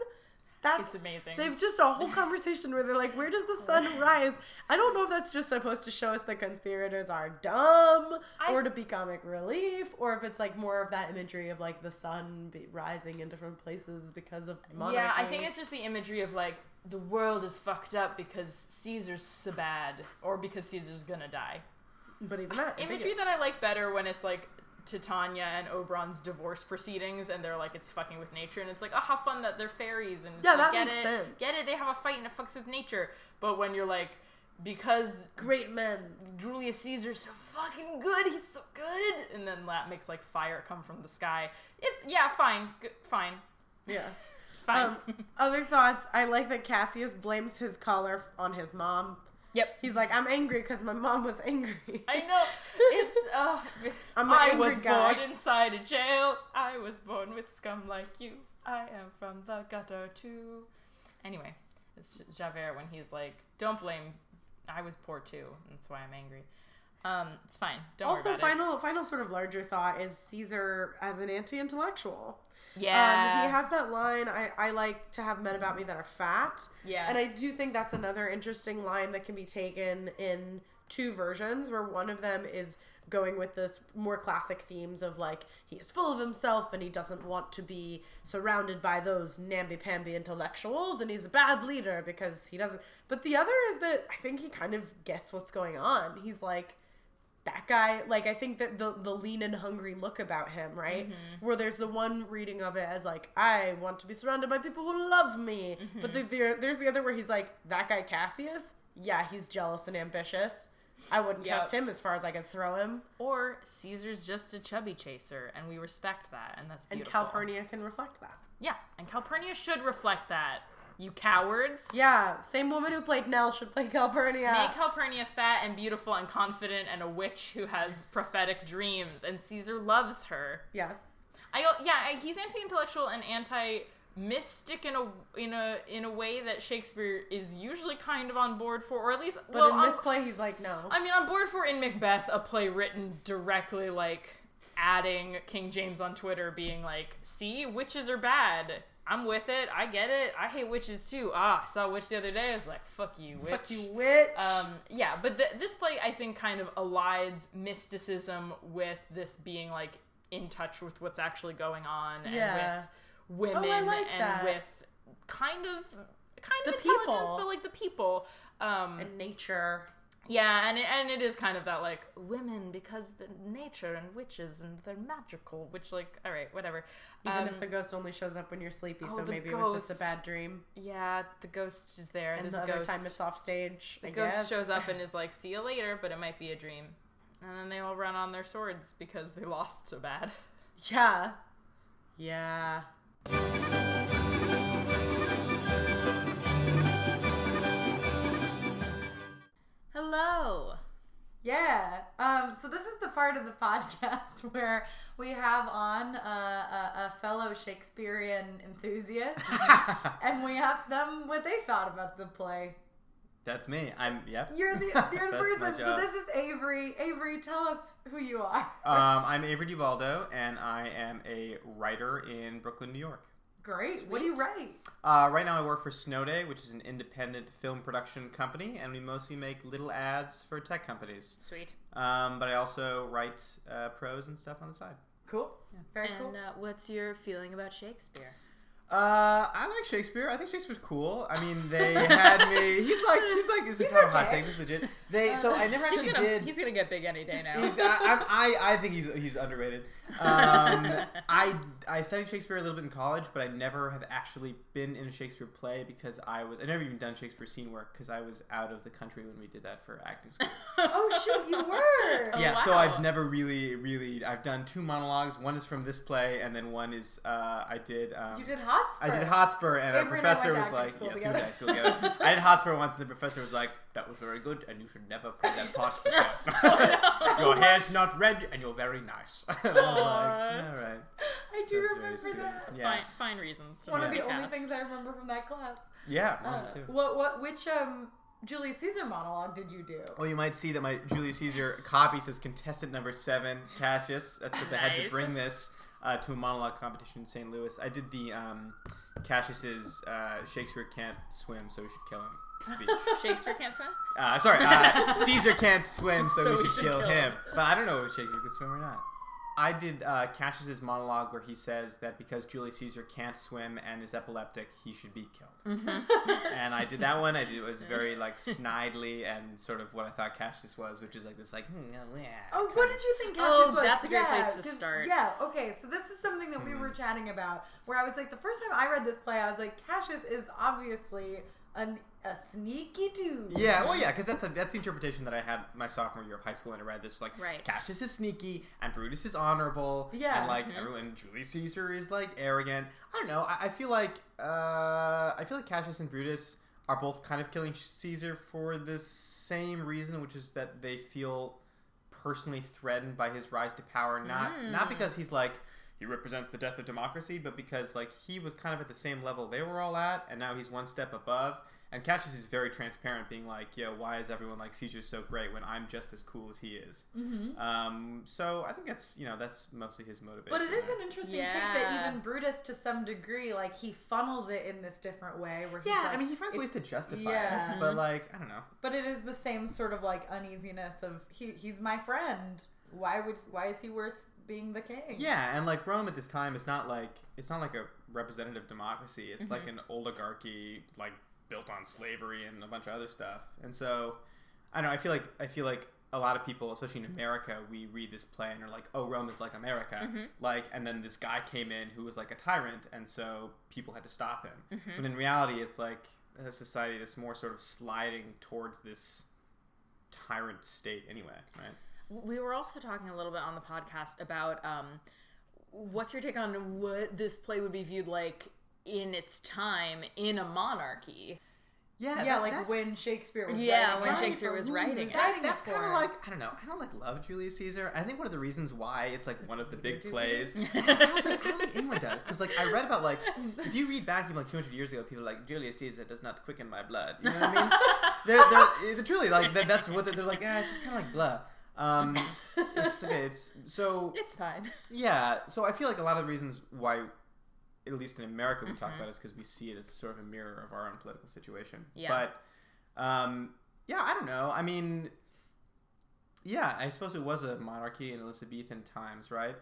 That's It's amazing. They've just a whole conversation where they're like, "Where does the sun rise?" I don't know if that's just supposed to show us that conspirators are dumb, I- or to be comic relief, or if it's like more of that imagery of like the sun be rising in different places because of monarchy. Yeah, I think it's just the imagery of like the world is fucked up because Caesar's so bad, or because Caesar's gonna die. But even that Imagery that I like better when it's like Titania and Oberon's divorce proceedings, and they're like it's fucking with nature, and it's like oh how fun that they're fairies and Yeah, like, that get makes it, sense. get it. They have a fight and it fucks with nature. But when you're like because great men. Julius Caesar's so fucking good. He's so good. And then that makes like fire come from the sky. It's yeah, fine, g- fine, Yeah. fine. Um, other thoughts. I like that Cassius blames his choler on his mom. Yep. He's like, I'm angry because my mom was angry. I know. It's uh I'm I was guy. born inside a jail. I was born with scum like you. I am from the gutter too. Anyway, it's Javert when he's like, "Don't blame. I was poor too. That's why I'm angry." Um, it's fine. Don't also, worry about final final sort of larger thought is Caesar as an anti-intellectual. Yeah. Um, he has that line, I, I like to have men about me that are fat. Yeah. And I do think that's another interesting line that can be taken in two versions, where one of them is going with this more classic themes of like, he's full of himself and he doesn't want to be surrounded by those namby-pamby intellectuals and he's a bad leader because he doesn't. But the other is that I think he kind of gets what's going on. He's like, that guy like i think that the the lean and hungry look about him right Mm-hmm. where there's the one reading of it as like i want to be surrounded by people who love me but Mm-hmm. the, the, there's the other where he's like that guy cassius yeah he's jealous and ambitious i wouldn't Yep. trust him as far as i could throw him Or Caesar's just a chubby chaser, and we respect that, and that's and beautiful. calpurnia can reflect that Yeah, and Calpurnia should reflect that. You cowards. yeah same woman who played nell should play calpurnia Make Calpurnia fat and beautiful and confident and a witch who has prophetic dreams, and Caesar loves her. yeah I yeah, I- he's anti-intellectual and anti-mystic in a in a in a way that Shakespeare is usually kind of on board for, or at least but well, in on- this play he's like no I mean, on board for in Macbeth, a play written directly like adding King James on Twitter, being like, "See, witches are bad. I'm with it. I get it. I hate witches too. Ah, I saw a witch the other day. I was like, fuck you, witch. fuck you witch Um, yeah, but th- this play, I think, kind of aligns mysticism with this being like in touch with what's actually going on, and with women, Oh, like and that. with kind of kind The of intelligence, people. but like the people. Um, and nature yeah, and it, and it is kind of that like women because the nature and witches and they're magical, which like all right, whatever. Even Um, if the ghost only shows up when you're sleepy, oh, so maybe it was just a bad dream. yeah, the ghost is there. And There's the other ghost. time it's off stage. the I ghost guess. shows up and is like, "See you later," but it might be a dream. And then they all run on their swords because they lost so bad. Yeah. Yeah. Yeah. Um, so this is the part of the podcast where we have on a, a, a fellow Shakespearean enthusiast, and we ask them what they thought about the play. That's me. I'm yep. You're the you're the That's person. So this is Avery. Avery, tell us who you are. Um, I'm Avery DiUbaldo, and I am a writer in Brooklyn, New York. Great. What do you write? Uh, right now, I work for Snow Day, which is an independent film production company, and we mostly make little ads for tech companies. Sweet. Um, but I also write uh, prose and stuff on the side. Cool. Very and cool. uh, what's your feeling about Shakespeare? Uh, I like Shakespeare. I think Shakespeare's cool. I mean, they had me. He's like, he's like, is it He's kind of a hot take? This is legit. They. So I never He's actually gonna, did. he's gonna get big any day now. He's, I, I'm, I, I think he's he's underrated. Um, I I studied Shakespeare a little bit in college, but I never have actually been in a Shakespeare play because I was I never even done Shakespeare scene work because I was out of the country when we did that for acting school. oh shoot, you were. Oh, yeah, so wow. I've never really really I've done two monologues. One is from this play, and then one is uh, I did. Um, You did Hotspur. I did Hotspur, and Avery a professor went was like, school "Yes, we did school together." I did Hotspur once, and the professor was like, "That was very good, and you should never play that part again. Your hair's not red, and you're very nice." I was like, "All right." I do That's remember sweet. that. Yeah. Fine, fine reasons. To One of the be only cast. things I remember from that class. Yeah, Uh, too. what what which um Julius Caesar monologue did you do? Well, you might see that my Julius Caesar copy says contestant number seven, Cassius. That's because I had to bring this uh, to a monologue competition in St. Louis. I did the um, Cassius's uh, Shakespeare can't swim, so we should kill him speech. Shakespeare can't swim. Uh, sorry, uh, Caesar can't swim, so, So we should, kill, him. him. But I don't know if Shakespeare could swim or not. I did uh, Cassius's monologue where he says that because Julius Caesar can't swim and is epileptic, he should be killed. and I did that one. I did it was very like snidely and sort of what I thought Cassius was, which is like this like hmm, yeah. Oh, what did you think? Oh, Cassius was? that's a great Yeah, place to start. Yeah. Okay. So this is something that we were chatting about, where I was like, the first time I read this play, I was like, Cassius is obviously an, a sneaky dude. Yeah, well, yeah, because that's a, that's the interpretation that I had my sophomore year of high school, and I read this like Right. Cassius is sneaky and Brutus is honorable, Yeah. and like everyone, Julius Caesar is like arrogant. I don't know. I, I feel like uh, I feel like Cassius and Brutus are both kind of killing Caesar for the same reason, which is that they feel personally threatened by his rise to power. Not not because he's like he represents the death of democracy, but because like he was kind of at the same level they were all at, and now he's one step above. And Cassius is very transparent, being like, "Yo, why is everyone like Caesar so great when I'm just as cool as he is?" Mm-hmm. Um, so I think that's you know that's mostly his motivation. But it is an interesting take that even Brutus, to some degree, like he funnels it in this different way. Where yeah, like, I mean he finds ways to justify yeah. it, but like I don't know. But it is the same sort of like uneasiness of he he's my friend. Why would why is he worth being the king? Yeah, and like Rome at this time is not like it's not like a representative democracy. It's like an oligarchy, like built on slavery and a bunch of other stuff. And so, I don't know. I feel like I feel like a lot of people, especially in America, we read this play and are like, "Oh, Rome is like America," Mm-hmm. like, and then this guy came in who was like a tyrant, and so people had to stop him. Mm-hmm. But in reality, it's like a society that's more sort of sliding towards this tyrant state anyway, right? We were also talking a little bit on the podcast about um, what's your take on what this play would be viewed like in its time in a monarchy? Yeah, Yeah, that- like when Shakespeare was Yeah, writing when it. Shakespeare was writing it. That's, writing that's kind of like I don't know. I don't like love Julius Caesar. I think one of the reasons why it's like one of the big plays. I don't think, I don't think anyone does because like I read about like if you read back even like 200 years ago, people are like Julius Caesar does not quicken my blood. You know what I mean? they're, they're, they're truly like that, that's what they're, they're like. Yeah, it's just kind of like blah. Um, it's okay. It's so It's fine. yeah. So I feel like a lot of the reasons why, at least in America, we talk about it is because we see it as sort of a mirror of our own political situation. Yeah. But um, yeah, I don't know. I mean, yeah, I suppose it was a monarchy in Elizabethan times, right?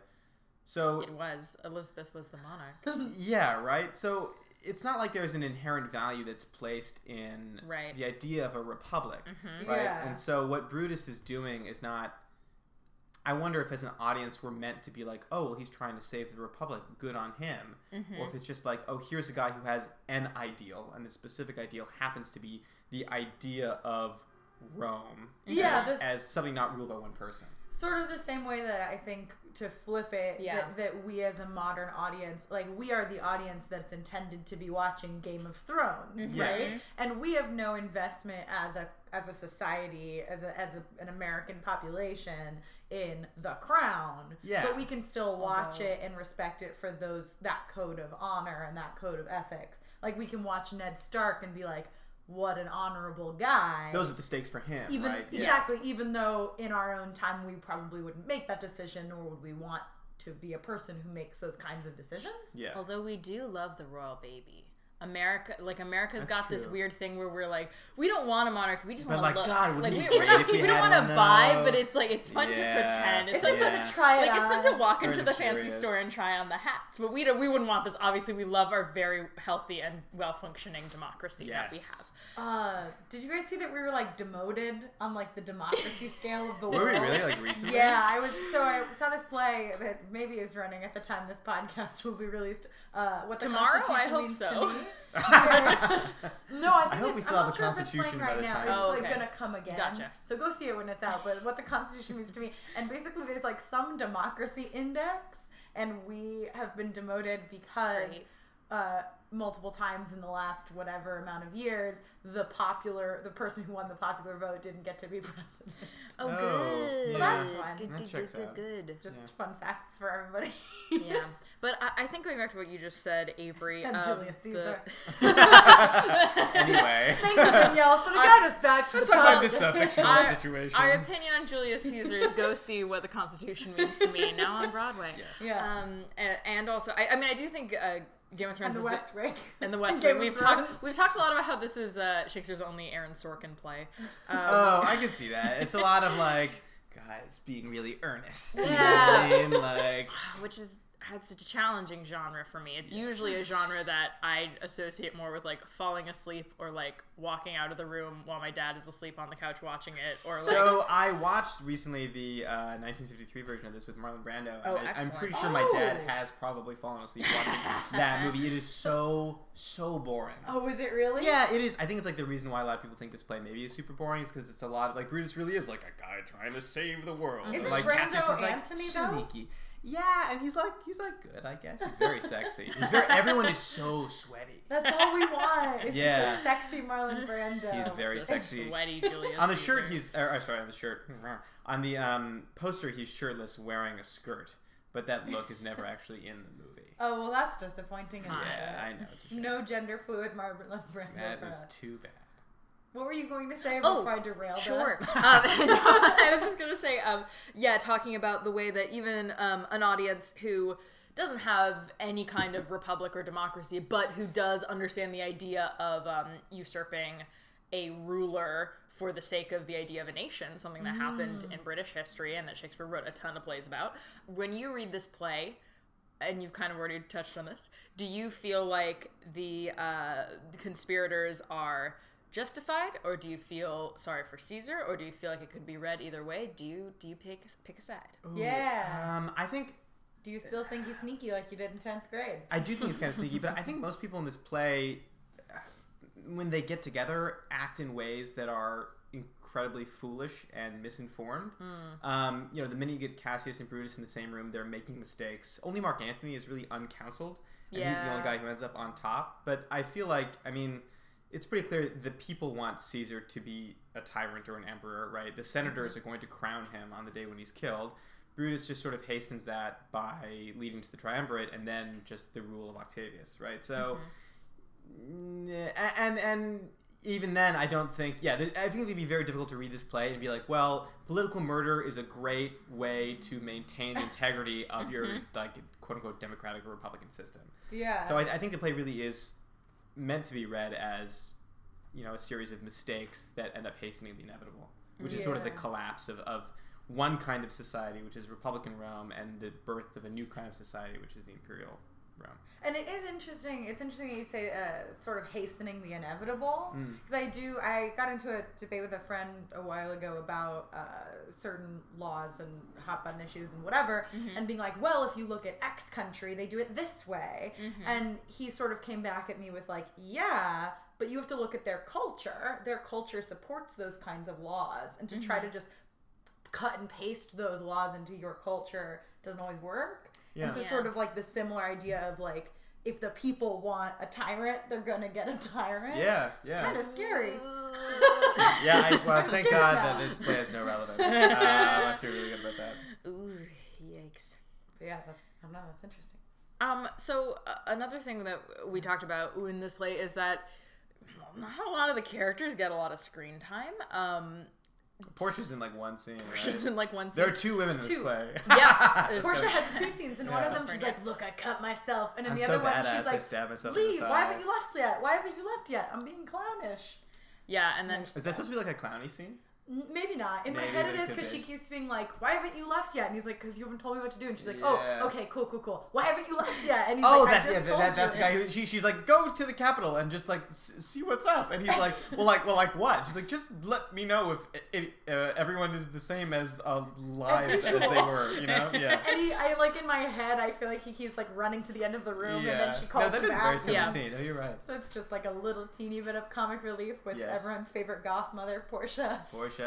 So It was. Elizabeth was the monarch. yeah, right. So it's not like there's an inherent value that's placed in Right. the idea of a republic, mm-hmm. right? Yeah. And so what Brutus is doing is not. I wonder if, as an audience, we're meant to be like, "Oh, well, he's trying to save the republic. Good on him," or mm-hmm. if it's just like, "Oh, here's a guy who has an ideal, and the specific ideal happens to be the idea of Rome, Yeah, as, this- as something not ruled by one person." Sort of the same way that I think to flip it, Yeah. that, that we as a modern audience, like we are the audience that's intended to be watching Game of Thrones, mm-hmm. Yeah. right? And we have no investment as a as a society, as a as a, an American population in the crown. Yeah. But we can still watch Although- it and respect it for those that code of honor and that code of ethics. Like we can watch Ned Stark and be like, what an honorable guy Those are the stakes for him, even right? Yeah. exactly even though in our own time we probably wouldn't make that decision nor would we want to be a person who makes those kinds of decisions Yeah. Although we do love the royal baby. America, like America's That's got this weird thing where we're like, we don't want a monarchy, we just But want to like, look. God, wouldn't like it we, we're not, we we don't want to buy, but it's like it's fun Yeah. to pretend. It's, it's like like Yeah. fun to try it like it's fun to walk Very into the fancy store and try on the hats, but we don't. We wouldn't want this. Obviously, we love our very healthy and well functioning democracy that we have. Uh did you guys see that we were like demoted on like the democracy scale of the world? Were world we really like recently? yeah, I was so I saw this play that maybe is running at the time this podcast will be released. Uh, what the Tomorrow? I hope means so. To me. no, I, think I hope we still I'm have a sure Constitution playing by right the now. time It's Oh, like gonna come again. Gotcha. So go see it when it's out. But what the Constitution means to me, and basically there's like some democracy index, and we have been demoted because. Great. Uh, multiple times in the last whatever amount of years, the popular, the person who won the popular vote didn't get to be president. Oh, Oh, good. So that's fun. Good, good, checks good, good, good. Just Yeah. fun facts for everybody. yeah, but I, I think going back to what you just said, Avery, And um, Julius the- Caesar. anyway. Thank you, Danielle. So to guide us back to the Let's about this uh, fictional Our- situation. Our opinion on Julius Caesar is go see what the Constitution means to me now on Broadway. Yes. Yeah. Um, and, and also, I, I mean, I do think uh, Game of Thrones and the West Wing. and the West Game Wing. of We've talked we've talked a lot about how this is uh, Shakespeare's only Aaron Sorkin play. Um, Oh, I can see that. It's a lot of like guys being really earnest. You know Yeah. what I mean? Like which is it's such a challenging genre for me. It's usually a genre that I associate more with like falling asleep or like walking out of the room while my dad is asleep on the couch watching it, or like So I watched recently the uh, 1953 version of this with Marlon Brando. and Oh, I, I'm pretty sure my dad Oh. has probably fallen asleep watching that movie. It is so so boring. Oh, was it really? Yeah, it is. I think it's like the reason why a lot of people think this play maybe is super boring is because it's a lot of like Brutus really is like a guy trying to save the world. Is it like Brando Cassius is like Antony, though? sneaky. Yeah, and he's like he's like good, I guess. He's very sexy. He's very everyone is so sweaty. That's all we want. It's Yeah. just a sexy Marlon Brando. He's very so sexy. sweaty Julius On the shirt, he's or, or, sorry, on the shirt. On the um, poster, he's shirtless, wearing a skirt, but that look is never actually in the movie. Oh well, that's disappointing. Isn't Yeah, I know. It's a shame. No gender fluid Marlon Brando. that for is us. too bad. What were you going to say Oh, before I derailed Sure. us? um, I was just gonna say, um, yeah, talking about the way that even um, an audience who doesn't have any kind of republic or democracy, but who does understand the idea of um, usurping a ruler for the sake of the idea of a nation, something that happened in British history and that Shakespeare wrote a ton of plays about. When you read this play, and you've kind of already touched on this, do you feel like the uh, conspirators are justified, or do you feel sorry for Caesar, or do you feel like it could be read either way? Do you do you pick pick a side? Yeah. Um, I think Do you still think he's sneaky like you did in 10th grade? I do think he's kind of sneaky, but I think most people in this play, uh, when they get together, act in ways that are incredibly foolish and misinformed. Um, you know, the minute you get Cassius and Brutus in the same room, they're making mistakes. Only Mark Antony is really uncounseled, and he's the only guy who ends up on top. But I feel like, I mean, it's pretty clear the people want Caesar to be a tyrant or an emperor, right? The senators are going to crown him on the day when he's killed. Brutus just sort of hastens that by leading to the triumvirate and then just the rule of Octavius, right? So, mm, a- and and even then, I don't think. Yeah, I think it'd be very difficult to read this play and be like, well, political murder is a great way to maintain the integrity of your like quote unquote democratic or republican system. Yeah. So I, I think the play really is meant to be read as you know a series of mistakes that end up hastening the inevitable, which is sort of the collapse of, of one kind of society, which is Republican Rome, and the birth of a new kind of society, which is the imperial Rome. And it is interesting. It's interesting that you say uh, sort of hastening the inevitable Mm. because I do. I got into a debate with a friend a while ago about uh, certain laws and hot button issues and whatever, and being like, "Well, if you look at X country, they do it this way," and he sort of came back at me with like, "Yeah." But you have to look at their culture. Their culture supports those kinds of laws, and to try to just cut and paste those laws into your culture doesn't always work. Yeah. And so, Yeah. sort of like the similar idea of like, if the people want a tyrant, they're gonna get a tyrant. Yeah, yeah. Kind of scary. Yeah, I, well, I'm thank God now. that this play has no relevance. um, I feel really good about that. Ooh, yikes. But yeah, that's I don't know. That's interesting. Um, so uh, another thing that we talked about in this play is that not a lot of the characters get a lot of screen time. Um, Portia's in like one scene. Right? in like one scene. there are two women in this play. Yeah, there's Portia has two scenes, and one of them she's like, "Look, I cut myself," and in I'm the so other one badass, she's I like, stab myself in the "Leave! Why haven't you left yet? Why haven't you left yet? I'm being clownish." Yeah, and then Is that supposed to be like a clowny scene? Maybe not. In my head, it is because she keeps being like, "Why haven't you left yet?" And he's like, "Cause you haven't told me what to do." And she's like, Yeah. "Oh, okay, cool, cool, cool. Why haven't you left yet?" And he's like, Oh, like, that's "I yeah, just that, told that, that's the you." guy who she, she's like, go to the Capitol and just like s- see what's up. And he's like, well, like, well, like what? She's like, just let me know if it, it, uh, everyone is the same as uh, live as, they were. You know? Yeah. And he, I like in my head, I feel like he keeps like running to the end of the room, yeah. and then she calls no, that him is back. very Yeah. scene. Oh, you're right. So it's just like a little teeny bit of comic relief with Yes. everyone's favorite goth mother, Portia. Portia.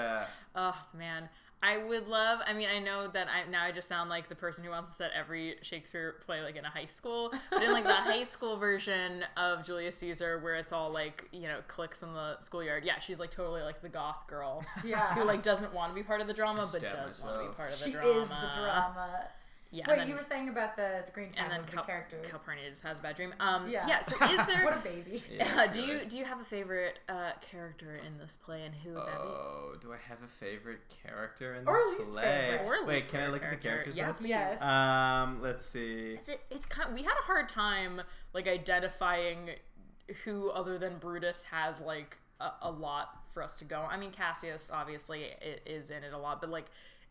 Oh man, I would love. I mean, I know that I now I just sound like the person who wants to set every Shakespeare play like in a high school, but in like the high school version of Julius Caesar, where it's all like you know cliques in the schoolyard. Yeah, she's like totally like the goth girl Yeah. who like doesn't want to be part of the drama, but does want to be part of the She drama. is the drama. Yeah. Wait, then, you were saying about the screen time and then of Cal- the characters. Calpurnia just has a bad dream. Um, Yeah. yeah. So is there? what a baby. Yeah, uh, do you do you have a favorite uh, character in this play, and who would that be? Oh, do I have a favorite character in Or the least play? favorite. Or Wait, least can I favorite look at the characters Yeah, list? please. Yes. Um, let's see. It's, it's kind. we had a hard time like identifying who other than Brutus has like a, a lot for us to go. I mean, Cassius obviously is in it a lot, but like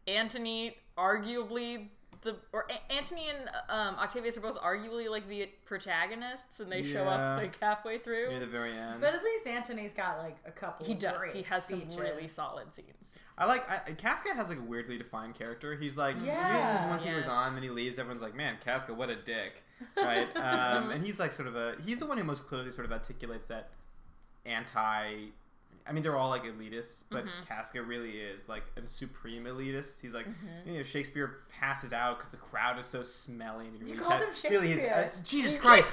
Antony, arguably the or A- Antony and um, Octavius are both arguably like the protagonists, and they show Yeah. up like halfway through. Near the very end. But at least Antony's got like a couple. he of does. great He has speeches. some really solid scenes. I like I, Casca has like a weirdly defined character. He's like Yeah. once he was Yes. on, then he leaves. Everyone's like, man, Casca, what a dick, right? um, and he's like sort of a he's the one who most clearly sort of articulates that anti. I mean, they're all like elitists, but Mm-hmm. Casca really is like a supreme elitist. He's like, you know, Shakespeare passes out because the crowd is so smelly. And he You really called has- him really is- Shakespeare. uh, Jesus Christ!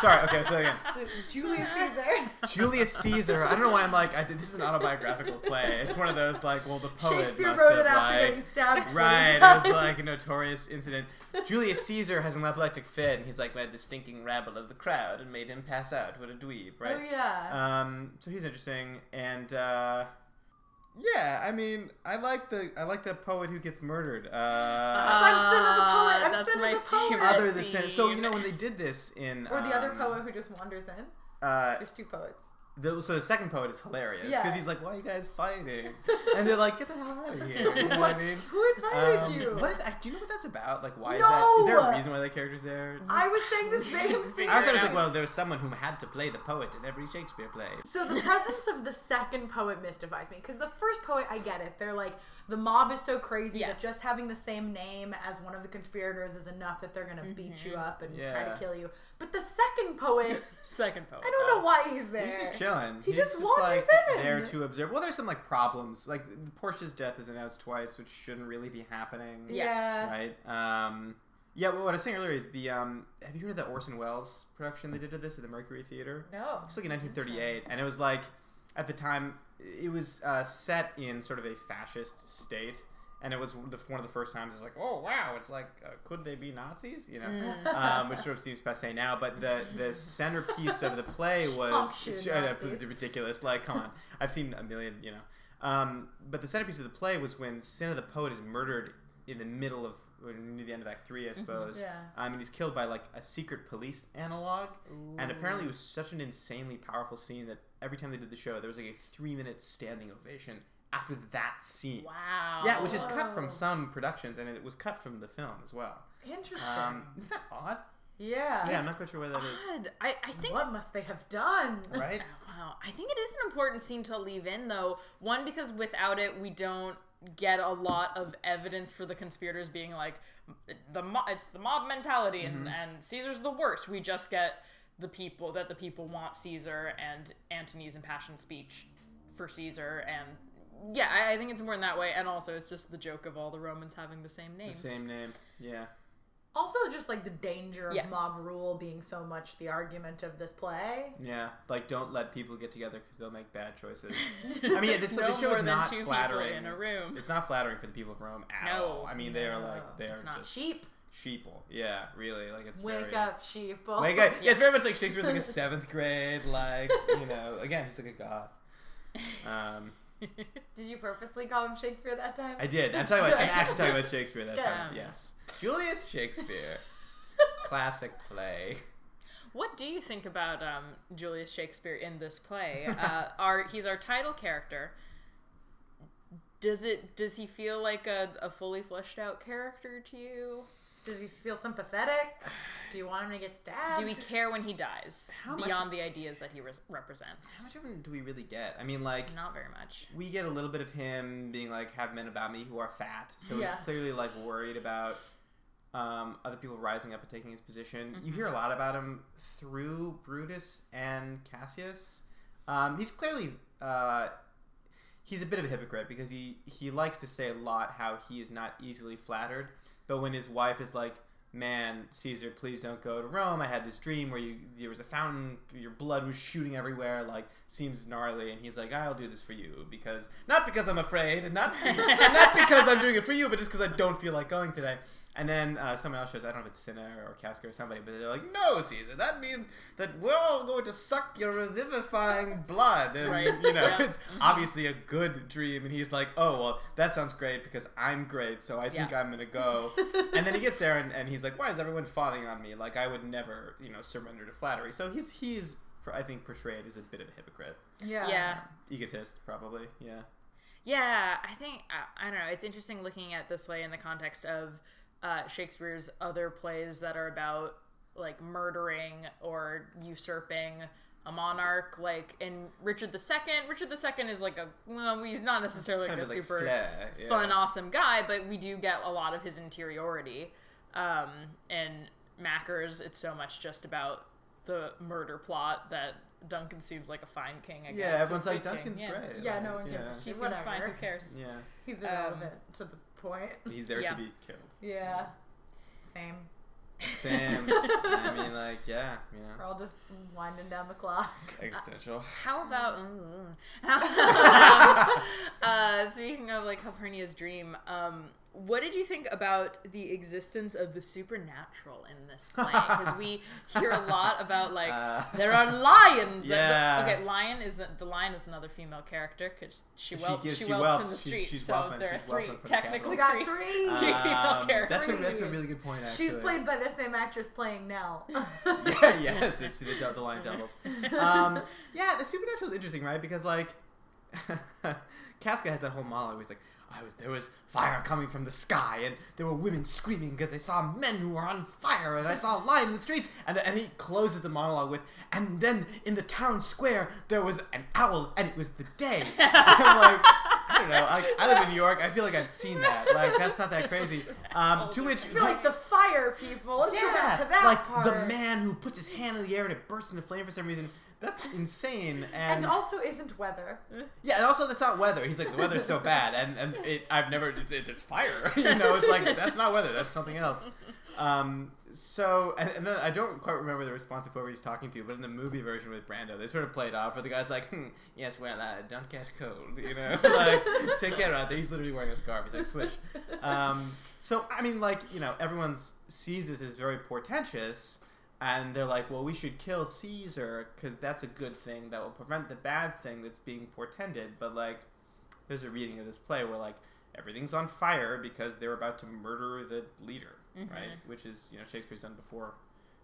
Sorry. Okay. So again, Julius Caesar. Julius Caesar. I don't know why I'm like, I did, this is an autobiographical play. It's one of those like, well, the poet Shakespeare must wrote have it after like, getting stabbed. right. It was like a notorious incident. Julius Caesar has an epileptic fit, and he's like led the stinking rabble of the crowd and made him pass out. What a dweeb, right? Oh yeah. Um, so he's interesting, and uh, yeah, I mean, I like the I like the poet who gets murdered. Uh, I'm son of the poet. I'm that's son of the poet. other the sen- so you know when they did this in or the other um, poet who just wanders in. uh, There's two poets. The, so the second poet is hilarious because Yeah. he's like, "Why are you guys fighting?" And they're like, "Get the hell out of here!" You know what I mean? Who invited Um, you? What is? Do you know what that's about? Like, why is that? Is there a reason why the character's there? I was saying the same thing. I was always like, well, there was someone who had to play the poet in every Shakespeare play. So the presence of the second poet mystifies me because the first poet, I get it. They're like the mob is so crazy Yeah. that just having the same name as one of the conspirators is enough that they're gonna beat you up and try to kill you. But the second poet, Second poet. I don't know why he's there. He's just chilling. He He's just just wanders like in. there to observe. Well, there's some like problems. Like Portia's death is announced twice, which shouldn't really be happening. Yeah. Right. Um. Yeah. Well, what I was saying earlier is the um. Have you heard of the Orson Welles production they did of this at the Mercury Theater? No. It's like in 1938, and it was like at the time it was uh, set in sort of a fascist state, and it was the, one of the first times it's like, oh wow, it's like uh, could they be Nazis? You know, um, which sort of seems passe now. But the the centerpiece of the play was Oh, shoot, I it's ridiculous. Like, come on, I've seen a million, you know. Um, but the centerpiece of the play was when Cinna the poet is murdered in the middle of near the end of Act Three, I suppose. Yeah. Um, and he's killed by like a secret police analog. And apparently, it was such an insanely powerful scene that every time they did the show, there was like a three minute standing ovation after that scene. Wow. Yeah, which is cut from some productions, and it was cut from the film as well. Interesting. Um, is that odd? yeah. Yeah, I'm not quite sure why that is. God, I, I think What must they have done? Right? Wow, I think it is an important scene to leave in, though. One, because without it, we don't get a lot of evidence for the conspirators being like the mo- it's the mob mentality and, mm-hmm. and Caesar's the worst. We just get the people that the people want Caesar and Antony's impassioned speech for Caesar, and yeah, I, I think it's more in that way. And also, it's just the joke of all the Romans having the same The names. same name. Yeah. Also, just like the danger of Yeah. mob rule being so much the argument of this play. Yeah. Like, don't let people get together because they'll make bad choices. I mean, yeah, this, no this show more is than not two flattering. in a room. It's not flattering for the people of Rome at No. all. I mean, they are like they are it's not. just Sheep, sheeple. Yeah, really. Like it's wake very, up, sheep. Wake up. Yeah, it's very much like Shakespeare's like a seventh grade, like you know. Again, he's like a goth. Um, Did you purposely call him Shakespeare that time? I did. I'm talking about. I'm actually talking about Shakespeare that Good. time. Yes, Julius Shakespeare, classic play. What do you think about um, Julius Shakespeare in this play? Uh, our he's our title character. Does it does he feel like a, a fully fleshed out character to you? Does he feel sympathetic? Do you want him to get stabbed? Do we care when he dies How much- beyond the ideas that he re- represents? How much of him do we really get? I mean, like Not very much. we get a little bit of him being like, "Have men about me who are fat," so Yeah. he's clearly like worried about um, other people rising up and taking his position. You Mm-hmm. hear a lot about him through Brutus and Cassius. Um, he's clearly uh, he's a bit of a hypocrite because he he likes to say a lot how he is not easily flattered, but when his wife is like. Man, Caesar, please don't go to Rome. I had this dream where you there was a fountain, your blood was shooting everywhere, like seems gnarly. And he's like, I'll do this for you because not because I'm afraid, and not and not because I'm doing it for you, but just because I don't feel like going today. And then uh, someone else shows, I don't know if it's Cinna or Casca or somebody, but they're like, No, Caesar, that means that we're all going to suck your revivifying blood, and Right. you know, Yeah. it's obviously a good dream. And he's like, Oh well, that sounds great because I'm great, so I think Yeah. I'm gonna go. and then he gets there and, and he's like, "Why is everyone fawning on me? Like I would never, you know, surrender to flattery." So he's he's I think portrayed as a bit of a hypocrite, Yeah. Yeah. egotist, probably. Yeah. Yeah, I think I, I don't know. It's interesting looking at this play in the context of uh, Shakespeare's other plays that are about like murdering or usurping a monarch. Like in Richard II, Richard II is like a well, he's not necessarily like a like super flair, yeah. fun, awesome guy, but we do get a lot of his interiority. Um, in Mackers, it's so much just about the murder plot that Duncan seems like a fine king. I guess. Yeah, everyone's like good king. Duncan's Yeah. great. Yeah, no one yeah. seems- He seems Whatever. fine. Who cares? Yeah, He's Um, irrelevant to the point. he's there Yeah. to be killed. Yeah. Same. Same. I mean, like, yeah, you know. We're all just winding down the clock. existential. How about um, uh, speaking of like Calpurnia's dream? Um, what did you think about the existence of the supernatural in this play? Because we hear a lot about like Uh, there are lions. and the- okay, lion is the, the lion is another female character because she She whelps. gives- She, she whelps, in whelps. the She's- street. she's so whelping. there are She's whelping three, for the technically We got three. three. Three female Um, characters. That's a that's a really good point. Actually, She's played by the same actress playing Nell. yeah, yes, they see the, the Lion Devils. Um, yeah, the supernatural is interesting, right? Because like, Casca has that whole monologue. Where he's like, "I was there was fire coming from the sky, and there were women screaming because they saw men who were on fire, and I saw a lion in the streets." And, and he closes the monologue with, "And then in the town square there was an owl, and it was the day." I'm like, I don't know. I, I live in New York. I feel like I've seen that. Like that's not that crazy. Um, to which I feel like the fire people. Back to that like part. the man who puts his hand in the air and it bursts into flame for some reason. That's insane. And, and also isn't weather. yeah, and also that's not weather. He's like the weather's so bad, and and it, I've never it's, it, it's fire. you know, it's like that's not weather. That's something else. Um, so and, and then I don't quite remember the response of whoever he's talking to, but in the movie version with Brando, they sort of played off where the guy's like, hmm, "Yes, well, uh, don't catch cold," you know, like take care of that. He's literally wearing a scarf. He's like, "Swish." Um, so I mean, like you know, everyone sees this as very portentous, and they're like, "Well, we should kill Caesar because that's a good thing that will prevent the bad thing that's being portended." But like, there's a reading of this play where like everything's on fire because they're about to murder the leader, mm-hmm. right? Which is you know Shakespeare's done before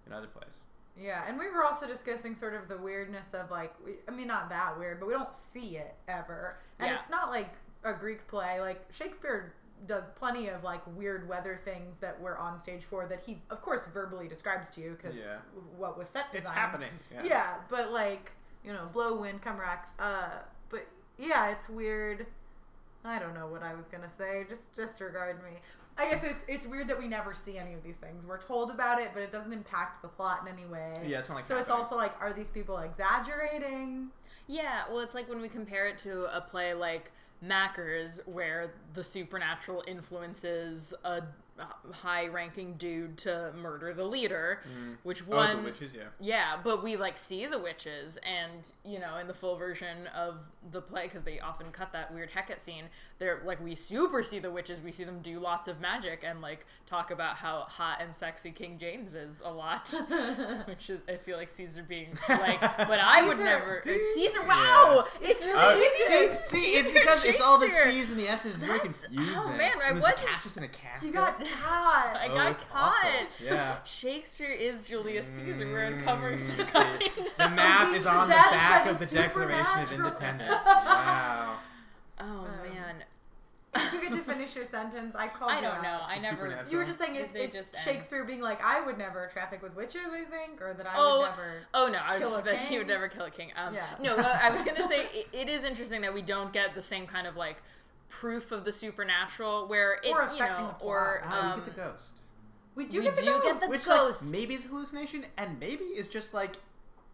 in other plays. Yeah, and we were also discussing sort of the weirdness of like, we, I mean, not that weird, but we don't see it ever, and Yeah. it's not like a Greek play. Like Shakespeare does plenty of like weird weather things that we're on stage for that he, of course, verbally describes to you because Yeah. what was set design. It's happening. Yeah. Yeah. but like you know, blow, wind, come rack. Uh, but yeah, it's weird. I don't know what I was gonna say. Just disregard me. I guess it's it's weird that we never see any of these things. We're told about it, but it doesn't impact the plot in any way. Yeah, it's not like so it's happening. also like, are these people exaggerating? Yeah, well, it's like when we compare it to a play like Mackers, where the supernatural influences a high-ranking dude to murder the leader, which Oh, one? the witches, yeah. Yeah, but we like see the witches, and you know, in the full version of the play, because they often cut that weird Hecate scene, they're like we super see the witches. We see them do lots of magic and like talk about how hot and sexy King James is a lot, which is I feel like Caesar being like, but I would never. dude. Caesar, wow, it's really Uh, easy. see, see, it's because it's all the C's and the S's. It's very That's- confusing. oh, man, I wasn't- a Cassius and a Casca. You got caught. I Oh, got it's caught. awful. Yeah. Shakespeare is Julius Caesar. We're uncovering some Mm, see, The map is on the possessed back of the the Declaration of. Independence. Wow. Oh Um, man, Did you get to finish your sentence? I called I you don't out. know. I The never. You were just saying it's, They it's just end. Shakespeare being like, I would never traffic with witches, I think, or that I Oh, would never. Oh no, I was just a that he would never kill a king. Um, Yeah. No, I was gonna say it, it is interesting that we don't get the same kind of like proof of the supernatural where it Or you know or Ah, we um, get the ghost. We do we get the do get ghost. the Which ghost. like maybe is a hallucination and maybe is just like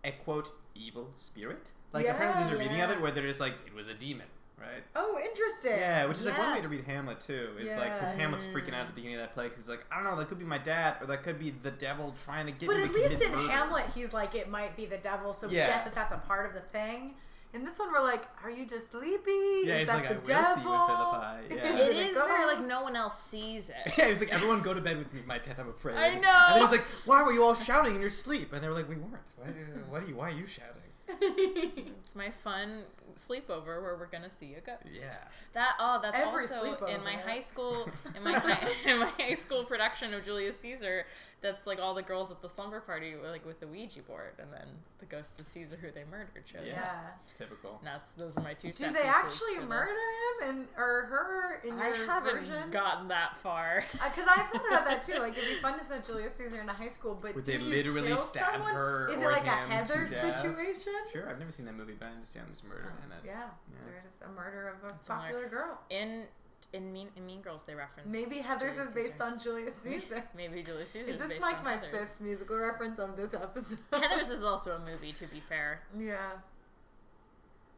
a quote evil spirit. Like apparently there's a reading of it where they're just like it was a demon, right? Oh, interesting. Yeah, which is like one way to read Hamlet too. Is like because Hamlet's freaking out at the beginning of that play because he's like, I don't know, that could be my dad or that could be the devil trying to get But at least in murder. Hamlet, he's like, it might be the devil, so we Yeah. get that that's a part of the thing. In this one, we're like, are you just sleepy? Yeah, is he's that like, the "I will devil? see you with Philippi." Yeah. it a very like no one else sees it. Yeah, he's like, everyone go to bed with me, my tent, I'm afraid. I And know. then he's like, why were you all shouting in your sleep? And they were like, we weren't. What, what are you, why are you shouting? It's my fun sleepover where we're gonna see a ghost. Yeah. That oh, that's Every also in my high school in my high, in my high school production of Julius Caesar. That's like all the girls at the slumber party, like with the Ouija board, and then the ghost of Caesar who they murdered shows Yeah. Yeah. up. Typical. And that's those are my two. Do they pieces actually for this. murder him and or her in I your haven't version? gotten that far. Uh, because I've thought about that too. Like it'd be fun to set Julius Caesar in a high school, but Would do they you literally kill stab someone? her Is it like a him to Heather situation? Sure, I've never seen that movie, but I understand there's murder oh, in it. Yeah, Yeah. there's a murder of a It's popular girl. In in Mean in Mean Girls, they reference Maybe Heathers Julius is based Caesar. on Julius Caesar. Maybe Julius Caesar Is this like my Heathers. fifth musical reference of this episode? Heathers is also a movie, to be fair. yeah.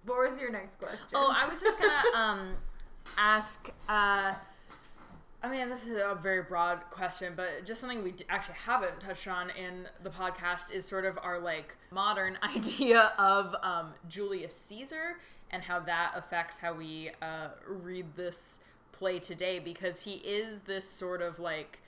What was your next question? Oh, I was just gonna um ask. Uh, I mean, this is a very broad question, but just something we actually haven't touched on in the podcast is sort of our like modern idea of um, Julius Caesar and how that affects how we uh, read this play today because he is this sort of like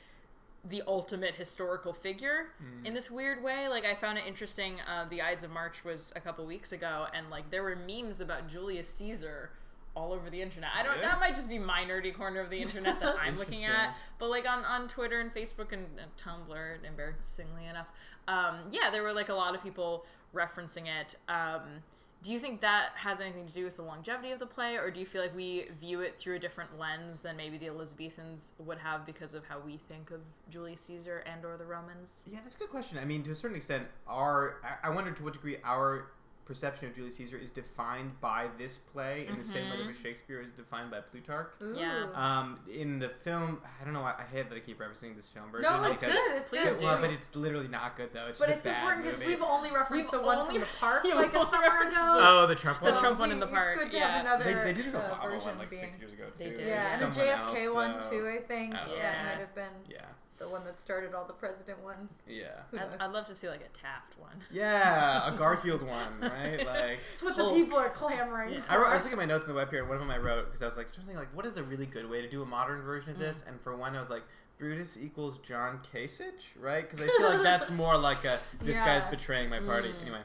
the ultimate historical figure Mm. in this weird way. Like I found it interesting. Uh, the Ides of March was a couple weeks ago, and like there were memes about Julius Caesar all over the internet. I don't. Really? That might just be my nerdy corner of the internet that I'm looking at. But like on on Twitter and Facebook and, and Tumblr, embarrassingly enough, um, yeah, there were like a lot of people referencing it. Um, do you think that has anything to do with the longevity of the play, or do you feel like we view it through a different lens than maybe the Elizabethans would have because of how we think of Julius Caesar and or the Romans? Yeah, that's a good question. I mean, to a certain extent, our I- wonder to what degree our perception of Julius Caesar is defined by this play in the same way that Shakespeare is defined by Plutarch. Yeah. Um, in the film, I don't know. I, I hate that I keep referencing this film version. no, it's because, good. It's Please good. Well, but it's literally not good though. It's But just it's a bad important because we've only referenced We've the one only- from the park Yeah, like a only summer ago. Oh, the Trump The one. Trump one in the park, It's good to yeah. have another They, they did an Obama version one like being. six years ago too. They did. Yeah, and a JFK else, one though. too. I think Oh, that yeah. might have been Yeah, the one that started all the president ones. yeah, I'd, I'd love to see like a Taft one. yeah. A Garfield one, right? Like. It's what Hulk. the people are clamoring Yeah. for. I, wrote, I was looking at my notes in the web here, and one of them I wrote because I was like, trying to think, like, what is a really good way to do a modern version of this? And for one, I was like, Brutus equals John Kasich, right? Because I feel like that's more like a this guy's betraying my party. Mm. Anyway,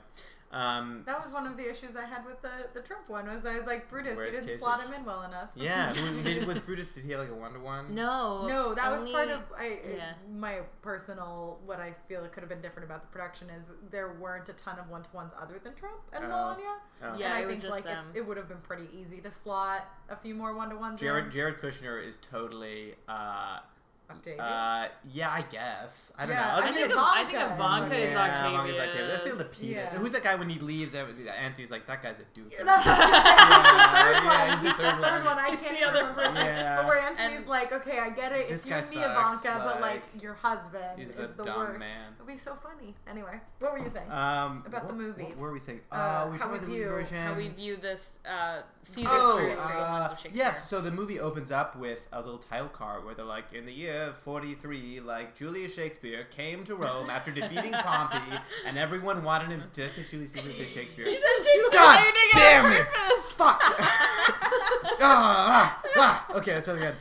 um, That was one of the issues I had with the, the Trump one. Was I was like Brutus, you didn't slot him in well enough. yeah. who- did- was Brutus? Did he have like a one to one? No, No, that was part of I, yeah. my personal. What I feel it could have been different about the production is there weren't a ton of one to ones other than Trump and Oh. Melania. Oh. Yeah, and I it was think just like them. It would have been pretty easy to slot a few more one to ones. Jared Jared Kushner is totally. Uh, Octavius. uh, yeah, I guess. I don't Yeah, know. I was I think, say- of, I think Ivanka. Ivanka is yeah, Ivanka's Octavius. Octavius. That's still the penis. Yeah. So who's that guy when he leaves? Antony's like, that guy's a doofus. That's Yeah, the third one. he's the He's third the third one. one. I He's can't the other remember. one. Yeah. But where Antony's And- like, okay, I get it. This It's you guy and me, sucks, Ivanka, but like- like your husband He's is a the dumb worst. man. It'd be so funny. Anyway, what were you saying? Um, About the movie. What were we saying? Uh, Uh, we how we the view- version. How we view this uh, Caesar Oh, through straight lens uh, of Shakespeare. yes. So the movie opens up with a little title card where they're like, in the year 43, like Julius Shakespeare came to Rome after defeating Pompey, and everyone wanted him to say Julius Shakespeare. You said Shakespeare. God damn it! it! on purpose. Fuck! ah, ah, ah. Okay, let's try again.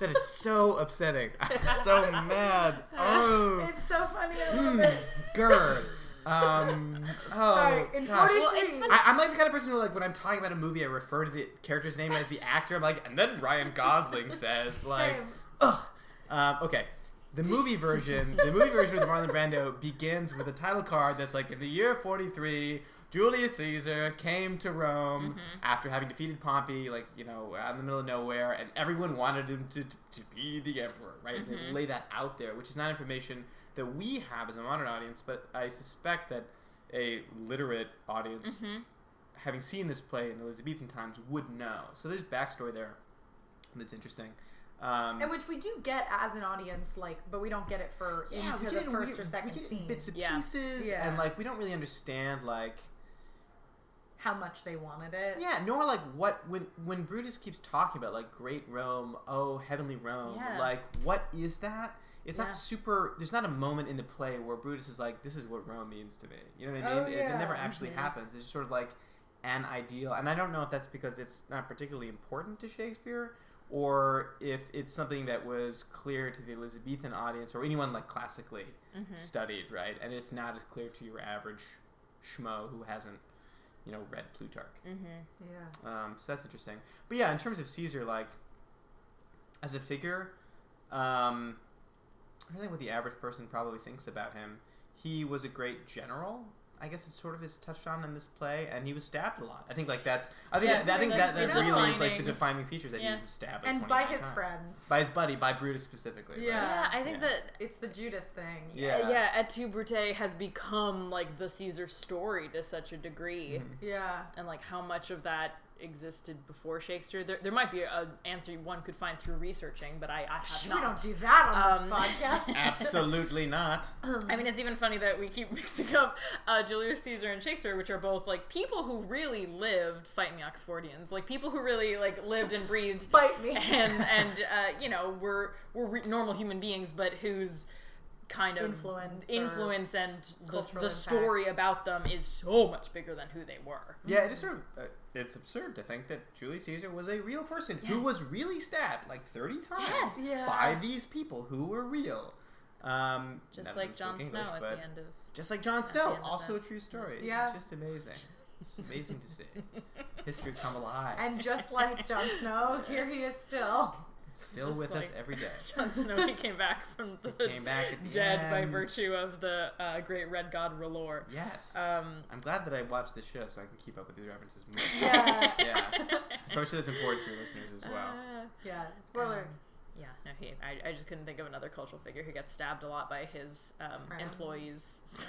That is so upsetting. I'm so mad. Oh, It's so funny. I love mm, it. Gerd. Um. Oh Sorry, in gosh. 43. Well, it's funny- I, I'm like the kind of person who, like, when I'm talking about a movie, I refer to the character's name as the actor. I'm like, and then Ryan Gosling says, like, Same. ugh. Um, okay. The movie version, the movie version with Marlon Brando begins with a title card that's like, in the year 43, Julius Caesar came to Rome mm-hmm. after having defeated Pompey, like, you know, out in the middle of nowhere, and everyone wanted him to, to be the emperor, right? They mm-hmm. lay that out there, which is not information that we have as a modern audience, but I suspect that a literate audience, mm-hmm. having seen this play in Elizabethan times, would know. So there's backstory there that's interesting. Um, And which we do get as an audience, like, but we don't get it for yeah, into the get it in first weird- or second we get scene. bits and Yeah. pieces, Yeah. and like we don't really understand like How much they wanted it. yeah, nor like what when when Brutus keeps talking about like great Rome, oh heavenly Rome, Yeah. like what is that? It's Yeah. not super. There's not a moment in the play where Brutus is like, "This is what Rome means to me." You know what I Oh, mean? It- It, never actually Mhm. happens. It's just sort of like an ideal, and I don't know if that's because it's not particularly important to Shakespeare, or if it's something that was clear to the Elizabethan audience or anyone like classically Mm-hmm. studied, right? And it's not as clear to your average schmo who hasn't, you know, read Plutarch. Mm-hmm. Yeah. Um, so that's interesting. But yeah, in terms of Caesar, like as a figure, um, I don't think what the average person probably thinks about him. He was a great general. I guess it's sort of is touched on in this play, and he was stabbed a lot. I think like that's. I think Yeah, that's, I think that, that's that the really is like the defining- defining features that Yeah. he was stabbed. like, And by his times. friends. by his buddy, by Brutus specifically. right? Yeah. Yeah, I think Yeah. that It's the Judas thing. Yeah. yeah, yeah, Et tu Brute has become like the Caesar story to such a degree, Mhm. Yeah. and like how much of that existed before Shakespeare. There, there might be an answer one could find through researching, but I, I have We not. don't do that on Um, this podcast. Absolutely not. I mean, it's even funny that we keep mixing up uh, Julius Caesar and Shakespeare, which are both like people who really lived. Fight me, Oxfordians! Like people who really like lived and breathed Bite me. and and uh, you know were were re- normal human beings, but whose kind of Influence influence and the, cultural the story about them is so much bigger than who they were. Yeah, it is sort of. It's absurd to think that Julius Caesar was a real person who was really stabbed like thirty times Yes. Yeah. by these people who were real. Um, Just like them Jon Snow English, at the end of Just like Jon Snow, also that. a true story. It's, Yeah. it's just amazing. It's amazing to see. History come alive. And just like Jon Snow, here he is still. Still just with us every day. Jon Snow he came back from the came back at the dead by virtue of the uh, great red god R'hllor. Yes. Um, I'm glad that I watched the show so I can keep up with these references. more. Yeah. yeah. Especially that's important to your listeners as well. Uh, Yeah, spoilers. Yeah, no, he. I, I just couldn't think of another cultural figure who gets stabbed a lot by his um, Friends. employees,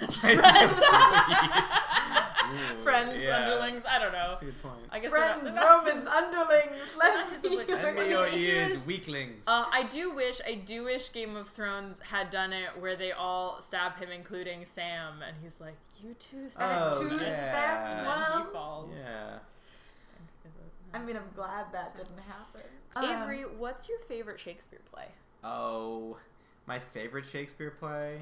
Ooh, friends, yeah. underlings. I don't know. That's a good point. I guess they're not- Friends, they're not Romans, his- underlings, let me hear Lend me I your ears, weaklings. Uh, I do wish, I do wish Game of Thrones had done it where they all stab him, including Sam, and he's like, "You too, Sam." Oh, to yeah. Sam, And well, he falls. yeah. I mean, I'm glad that didn't happen. Avery, Um, what's your favorite Shakespeare play? Oh, my favorite Shakespeare play.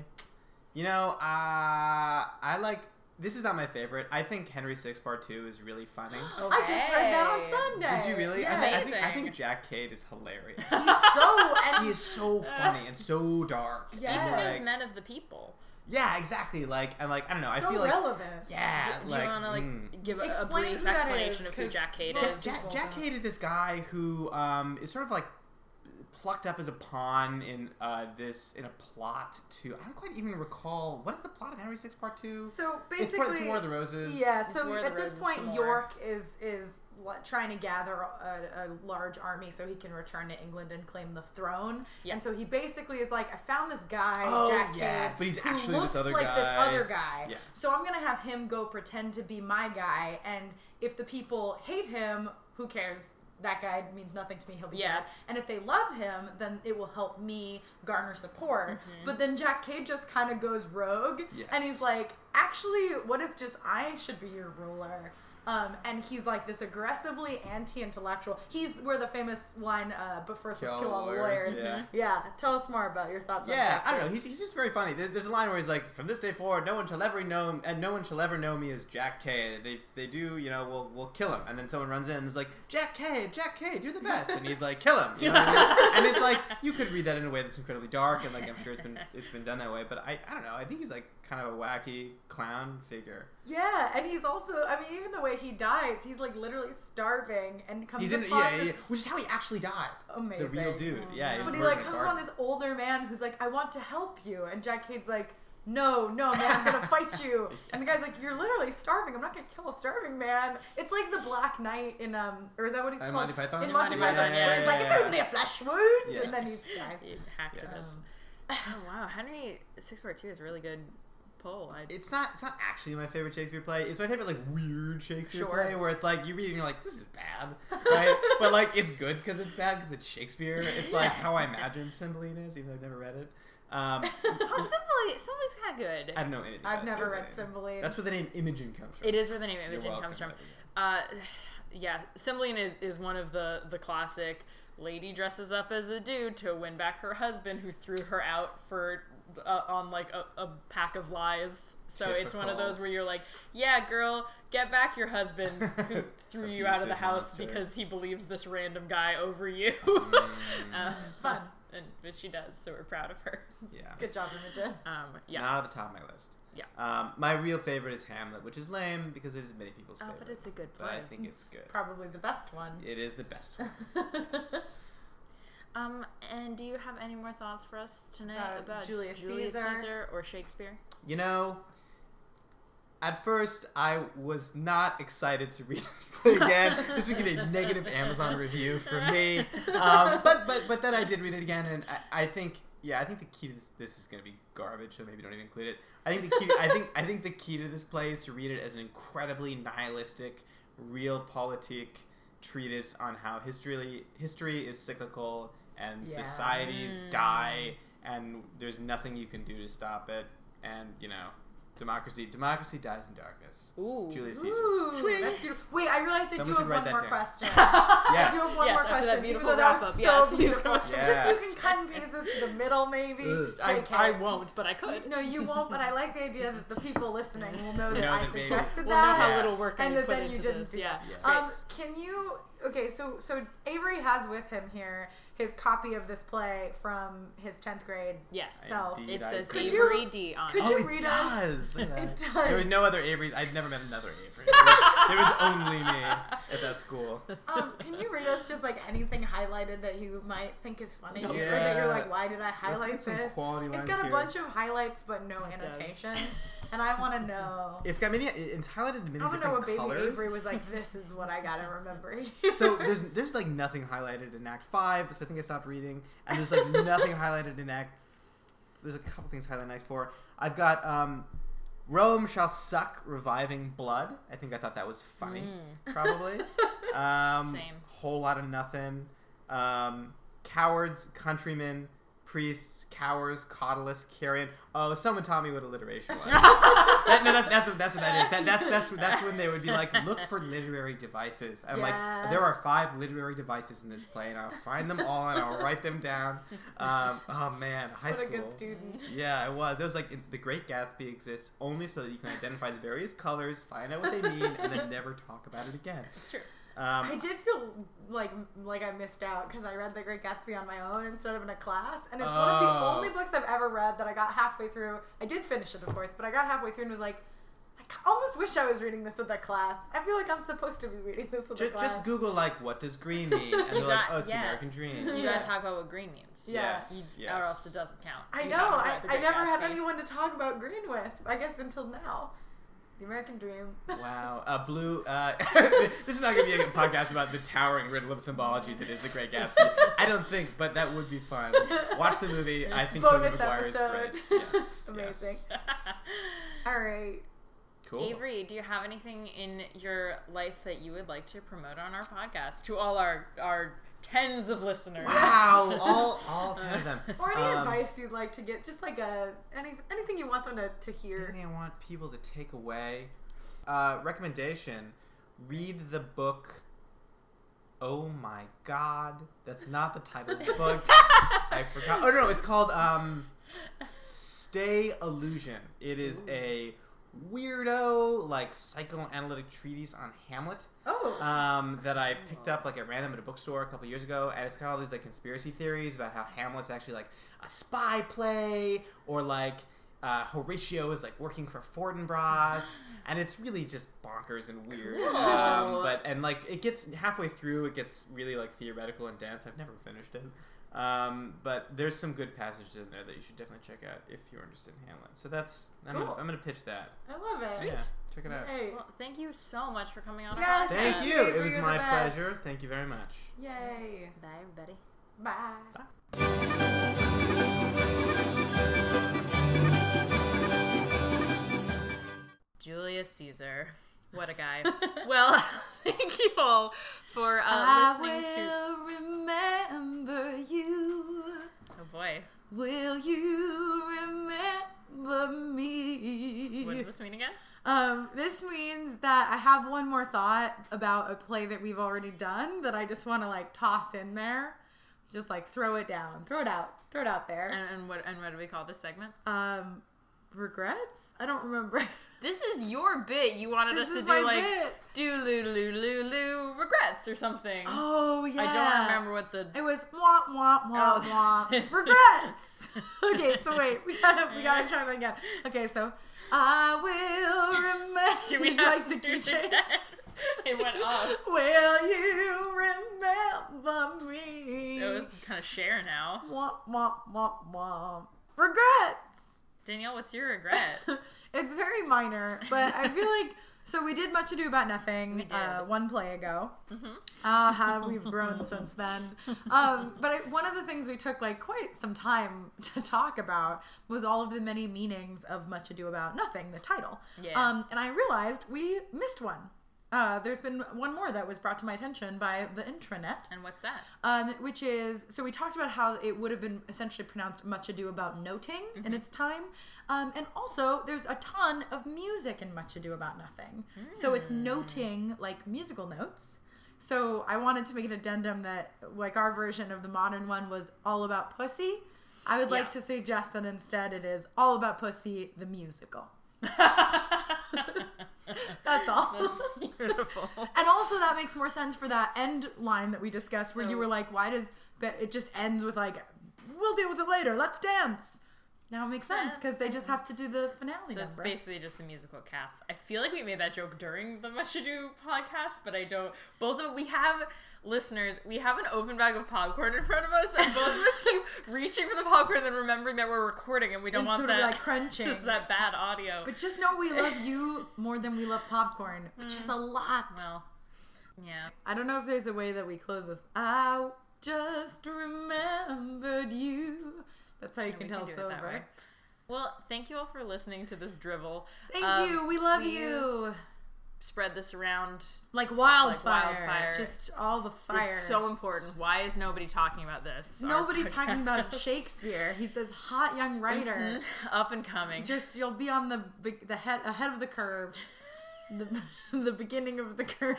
You know, uh, I like. This is not my favorite. I think Henry VI Part Two is really funny. I just read that on Sunday. Did you really? Yeah. I, think, I, think, I think Jack Cade is hilarious. He's so and he is so funny and so dark. Yeah. Speaking And, of like- Men of the People, yeah, exactly. Like, I'm like, I don't know. I so feel like, relevant. yeah, do, do like, you want to like mm. give a, a brief explanation is, of who Jack Cade most Jack, is? Jack, people Jack. Cade is this guy who um, is sort of like plucked up as a pawn in uh, this in a plot to I don't quite even recall what is the plot of Henry VI Part Two. So basically, It's part of basically, War of the Roses. Yeah, It's so War of the at this point, some. York is is li- trying to gather a, a large army so he can return to England and claim the throne. Yeah. And so he basically is like, I found this guy, Oh, Jack yeah, Cade, but he's who actually this looks other like this other guy. Yeah. So I'm gonna have him go pretend to be my guy, and if the people hate him, who cares? That guy means nothing to me. He'll be Yeah. dead. And if they love him, then it will help me garner support. Mm-hmm. But then Jack Cade just kind of goes rogue, and he's like, actually, what if just I should be your ruler? Um, and he's like this aggressively anti-intellectual. He's where the famous line, uh, "But first, let's kill all the lawyers." Yeah. Yeah, tell us more about your thoughts. on Yeah, I don't know. He's, he's just very funny. There- There's a line where he's like, "From this day forward, no one shall ever know, and no one shall ever know me as Jack Cade. They, they do, you know, we'll, we'll kill him." And then someone runs in and is like, "Jack K, Jack Cade, you're the best." And he's like, "Kill him." You know I mean? And it's like you could read that in a way that's incredibly dark, and like I'm sure it's been it's been done that way. But I, I don't know. I think he's like kind of a wacky clown figure. Yeah, and he's also, I mean, even the way he dies, he's like literally starving and comes He's in, upon yeah, this yeah, which is how he actually died. amazing. The real dude. Yeah. But he like comes upon this older man who's like, I want to help you, and Jack Cade's like, No, no, man, I'm gonna fight you. And the guy's like, You're literally starving. I'm not gonna kill a starving man. It's like the Black Knight in um, or is that what he's called? Monty Python? In In Monty Monty Python, Python, yeah, where he's yeah, like, It's yeah. only a flesh wound, and then he Yes. dies. He hacked Yes. Oh wow, Henry Six Part Two is really good pull. I, It's not. It's not actually my favorite Shakespeare play. It's my favorite like weird Shakespeare Sure. play where it's like you read it and you're like, this is bad, right? but like it's good because it's bad because it's Shakespeare. It's like Yeah. how I imagine Cymbeline is, even though I've never read it. Um, oh, Cymbeline, Cymbeline's kind of good. I don't know anything. I've never read Cymbeline. That's where the name Imogen comes from. It is where the name Imogen welcome, comes from. Uh, yeah, Cymbeline is, is one of the the classic lady dresses up as a dude to win back her husband who threw her out for uh, on like a, a pack of lies. So it's one of those where you're like, yeah, girl, get back your husband who threw you out of the house monster. because he believes this random guy over you. Mm, uh, Fun. and but she does, so we're proud of her. yeah. Good job, Imogen. Um, yeah. Not at the top of my list. Yeah. Um, my real favorite is Hamlet, which is lame because it is many people's Oh, favorite. but it's a good But play. I think it's good. Probably the best one. It is the best one. Yes. Um, and do you have any more thoughts for us tonight About about Julius Julius Caesar? Caesar or Shakespeare? You know, at first I was not excited to read this play again. this is gonna be a negative Amazon review for me. Um, but but but then I did read it again, and I, I think yeah, I think the key to this this is gonna be garbage, so maybe don't even include it. I think the key I think I think the key to this play is to read it as an incredibly nihilistic, realpolitik treatise on how history history is cyclical and Yeah. societies Mm. die and there's nothing you can do to stop it and you know Democracy. Democracy dies in darkness. Ooh. Julius Caesar. Ooh, Swing. that's beautiful. Wait, I realized I Someone do have one more down. question. Yes. I do have one Yes, more after that question. beautiful even though that was wrap-up, so yes, beautiful. go. Just you can cut pieces to the middle, maybe. I, JK. I won't, but I could. No, you won't. But I like the idea that the people listening will know that Know I that they- suggested We'll know how Yeah. little work I and put that then you didn't this. do Yeah. Yes. Um, can you? Okay, so so Avery has with him here his copy of this play from his tenth grade Yes. self. Indeed. It says agree. Could you- Avery D on could it. Oh, you it read us? does. Look at It does. There was no other Averys. I'd never met another Avery. There was, only me at that school. Um, can you read us just like anything highlighted that you might think is funny, or that you're like, why did I highlight get some this? quality It's lines got a here. bunch of highlights but no It does. annotations, and I want to know. It's got many. It's highlighted in many I to know different what Baby. Avery was like. This is what I gotta remember. so there's there's like nothing highlighted in Act Five, so I think I stopped reading. And there's like nothing highlighted in Act. There's a couple things highlighted in Act Four. I've got um, Rome shall suck reviving blood. I think I thought that was funny, probably. Um, Same. Whole lot of nothing. Um, cowards, countrymen, priests, cowards, cautelous, carrion. Oh, someone taught me what alliteration was. that, no, that, that's what that's what that is. That, that's that's that's when they would be like, look for literary devices. I'm Yeah. like, there are five literary devices in this play, and I'll find them all and I'll write them down. Um, oh man, high what a school. good student. Yeah, it was. It was like The Great Gatsby exists only so that you can identify the various colors, find out what they mean, and then never talk about it again. It's true. I Um, did feel like like I missed out because I read The Great Gatsby on my own instead of in a class, and it's one of the Oh. only books I've ever read that I got halfway through. I did finish it, of course, but I got halfway through and was like, I almost wish I was reading this with a class. I feel like I'm supposed to be reading this with a just, class. just Google like what does green mean, and You they're like, oh, it's yeah. American Dream. You Yeah. gotta talk about what green means. Yeah. Yes, You- yes. Or else it doesn't count. I You know. I, I Great never had anyone to talk about green with. I guess until now. The American Dream. Wow, uh, blue. Uh, this is not going to be a podcast about the towering riddle of symbology that is the Great Gatsby. I don't think, but that would be fun. Watch the movie. I think Tobey Bonus Maguire is episode. great. Yes, Amazing. yes. All right. Cool. Avery, do you have anything in your life that you would like to promote on our podcast to all our our tens of listeners? Wow, all all ten of them. Or any Um, advice you'd like to get, just like a any anything you want them to, to hear. Anything I want people to take away. Uh, recommendation: read the book. Oh my God, that's not the title of the book. I forgot. Oh no, no, it's called um, Stay Illusion. It is a weirdo like psychoanalytic treatise on Hamlet Oh. um, that I picked up like at random at a bookstore a couple years ago, and it's got all these like conspiracy theories about how Hamlet's actually like a spy play, or like uh, Horatio is like working for Fortinbras, and it's really just bonkers and weird. Um, but and like it gets halfway through, it gets really like theoretical and dense. I've never finished it. Um, but there's some good passages in there that you should definitely check out if you're interested in Hamlet. So that's I'm, Cool. gonna, I'm gonna pitch that. I love it. So, yeah, check it out. Yay. Well, thank you so much for coming on Yes, our podcast. Thank Thank you. you, It was you're my pleasure. Thank you very much. Yay. Bye, everybody. Bye. Julius Caesar. What a guy. well, thank you all for uh, listening to. remember you. Oh boy. Will you remember me? What does this mean again? Um, this means that I have one more thought about a play that we've already done that I just want to like toss in there. Just like throw it down, throw it out, throw it out there. And, and what and what do we call this segment? Um, regrets? I don't remember. This is your bit. You wanted This us to do like bit. do loo loo loo loo regrets or something. Oh yeah. I don't remember what the It was wah wah wah Oh, wah. Regrets. okay, so wait, we gotta we gotta try that again. Okay, so I will remember. Do we like the key change? it went off. Will you remember me? It was kind of share now. Wah wah wah wah. Regrets. Danielle, what's your regret? it's very minor, but I feel like so we did much ado about nothing. Uh, one play ago. Mhm. Uh, how we've grown since then. Um, but I, one of the things we took like quite some time to talk about was all of the many meanings of Much Ado About Nothing, the title. Yeah. Um, and I realized we missed one. Uh, there's been one more that was brought to my attention by the intranet. And what's that? um, which is so we talked about how it would have been essentially pronounced much ado about noting in its time. Um, and also there's a ton of music in much ado about nothing. So it's noting like musical notes. So i wanted to make an addendum that like our version of the modern one was all about pussy. I would like to suggest that instead it is all about pussy the musical that's all That's beautiful. and also that makes more sense for that end line that we discussed where you were like, why does it just ends with like, we'll deal with it later. Let's dance. Now it makes sense because they just have to do the finale So it's number. basically just the musical Cats. I feel like we made that joke during the Much Ado podcast, but I don't. Both of we have listeners. We have an open bag of popcorn in front of us, and both of us keep reaching for the popcorn, and then remembering that we're recording, and we don't And want sort of, that like, crunching. just that bad audio. but just know we love you more than we love popcorn, which is a lot. well, yeah. I don't know if there's a way that we close this. I just remembered you. That's how you We can can tell do it's over. way. Well, thank you all for listening to this drivel. Thank Um, you. We love please you. Spread this around. Like wildfire. wildfire. Just all the fire. It's so important. Why is nobody talking about this? Nobody's talking about Shakespeare. He's this hot young writer. Mhm. Up and coming. Just you'll be on the the head ahead of the curve, the the beginning of the curve.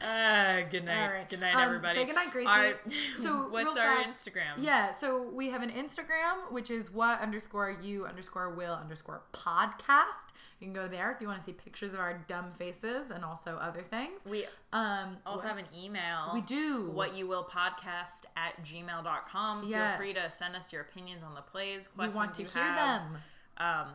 Uh, good night. All right. Good night, Um, everybody. say good night, Gracie. Our- So, what's our fast- Instagram? Yeah, so we have an Instagram, which is what underscore you underscore will underscore podcast. You can go there if you want to see pictures of our dumb faces and also other things. We Um, also what- have an email. we do What you will podcast at gmail.com. Yes. Feel free to send us your opinions on the plays, we want to you hear have, them. Um,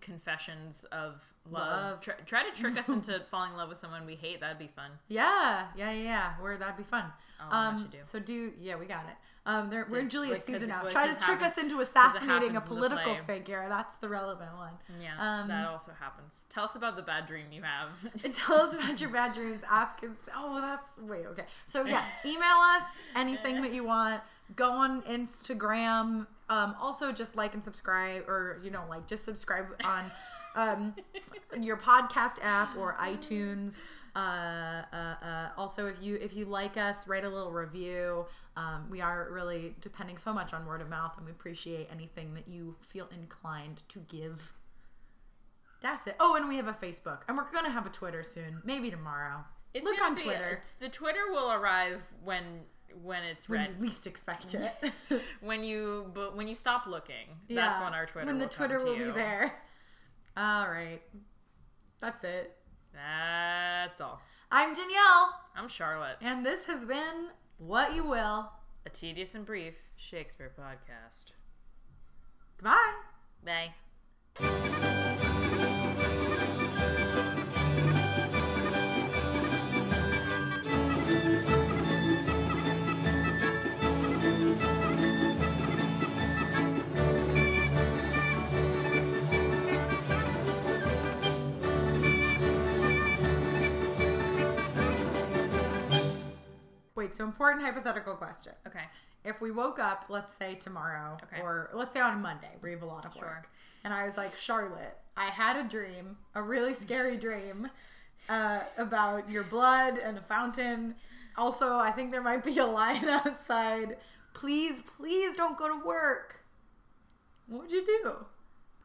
confessions of love. Love. Try, try to trick us into falling in love with someone we hate. That'd be fun. Yeah, yeah, yeah. Where that'd be fun. Oh, um, what you do. So do yeah, we got it. Um, they're, we're in Julius like Caesar now. Try to trick happens- us into assassinating a happens in the political figure. That's the relevant one. Yeah, Um, that also happens. Tell us about the bad dream you have. Tell us about your bad dreams. Ask us. Oh, that's wait. Okay. So yes, email us anything that you want. Go on Instagram. Um, also, just like and subscribe, or you know, like just subscribe on um, your podcast app or iTunes. Uh, uh, uh, also, if you if you like us, write a little review. Um, we are really depending so much on word of mouth, and we appreciate anything that you feel inclined to give. That's it. Oh, and we have a Facebook, and we're gonna have a Twitter soon, maybe tomorrow. It's Look on Twitter it's- the Twitter will arrive when when it's when ready. you least expect it. when you but when you stop looking that's when our twitter when the Twitter will you. be there. All right, that's it. that's all I'm Danielle, i'm charlotte and this has been What You Will. a tedious and brief shakespeare podcast Bye. bye Wait, so important hypothetical question. okay If we woke up, let's say tomorrow, Okay. or let's say on a Monday, we have a lot of Sure. work, and I was like, Charlotte, I had a dream, a really scary dream, uh, about your blood and a fountain. Also, I think there might be a lion outside. Please, please don't go to work. What would you do?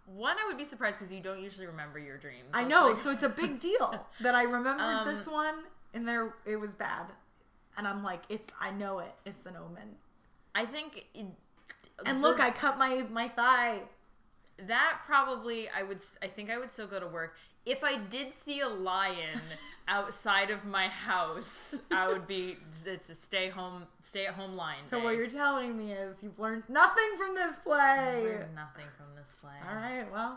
one i would be surprised because you don't usually remember your dreams I know, like- so it's a big deal that I remembered Um, this one, and there it was bad, and I'm like, it's I know it, it's an omen. i think it, And the- look, I cut my my thigh. that probably i would I think i would still go to work if i did see a lion outside of my house i would be it's a stay home stay at home lion So day. what you're telling me is you've learned nothing from this play. Learned nothing from this play All right, well,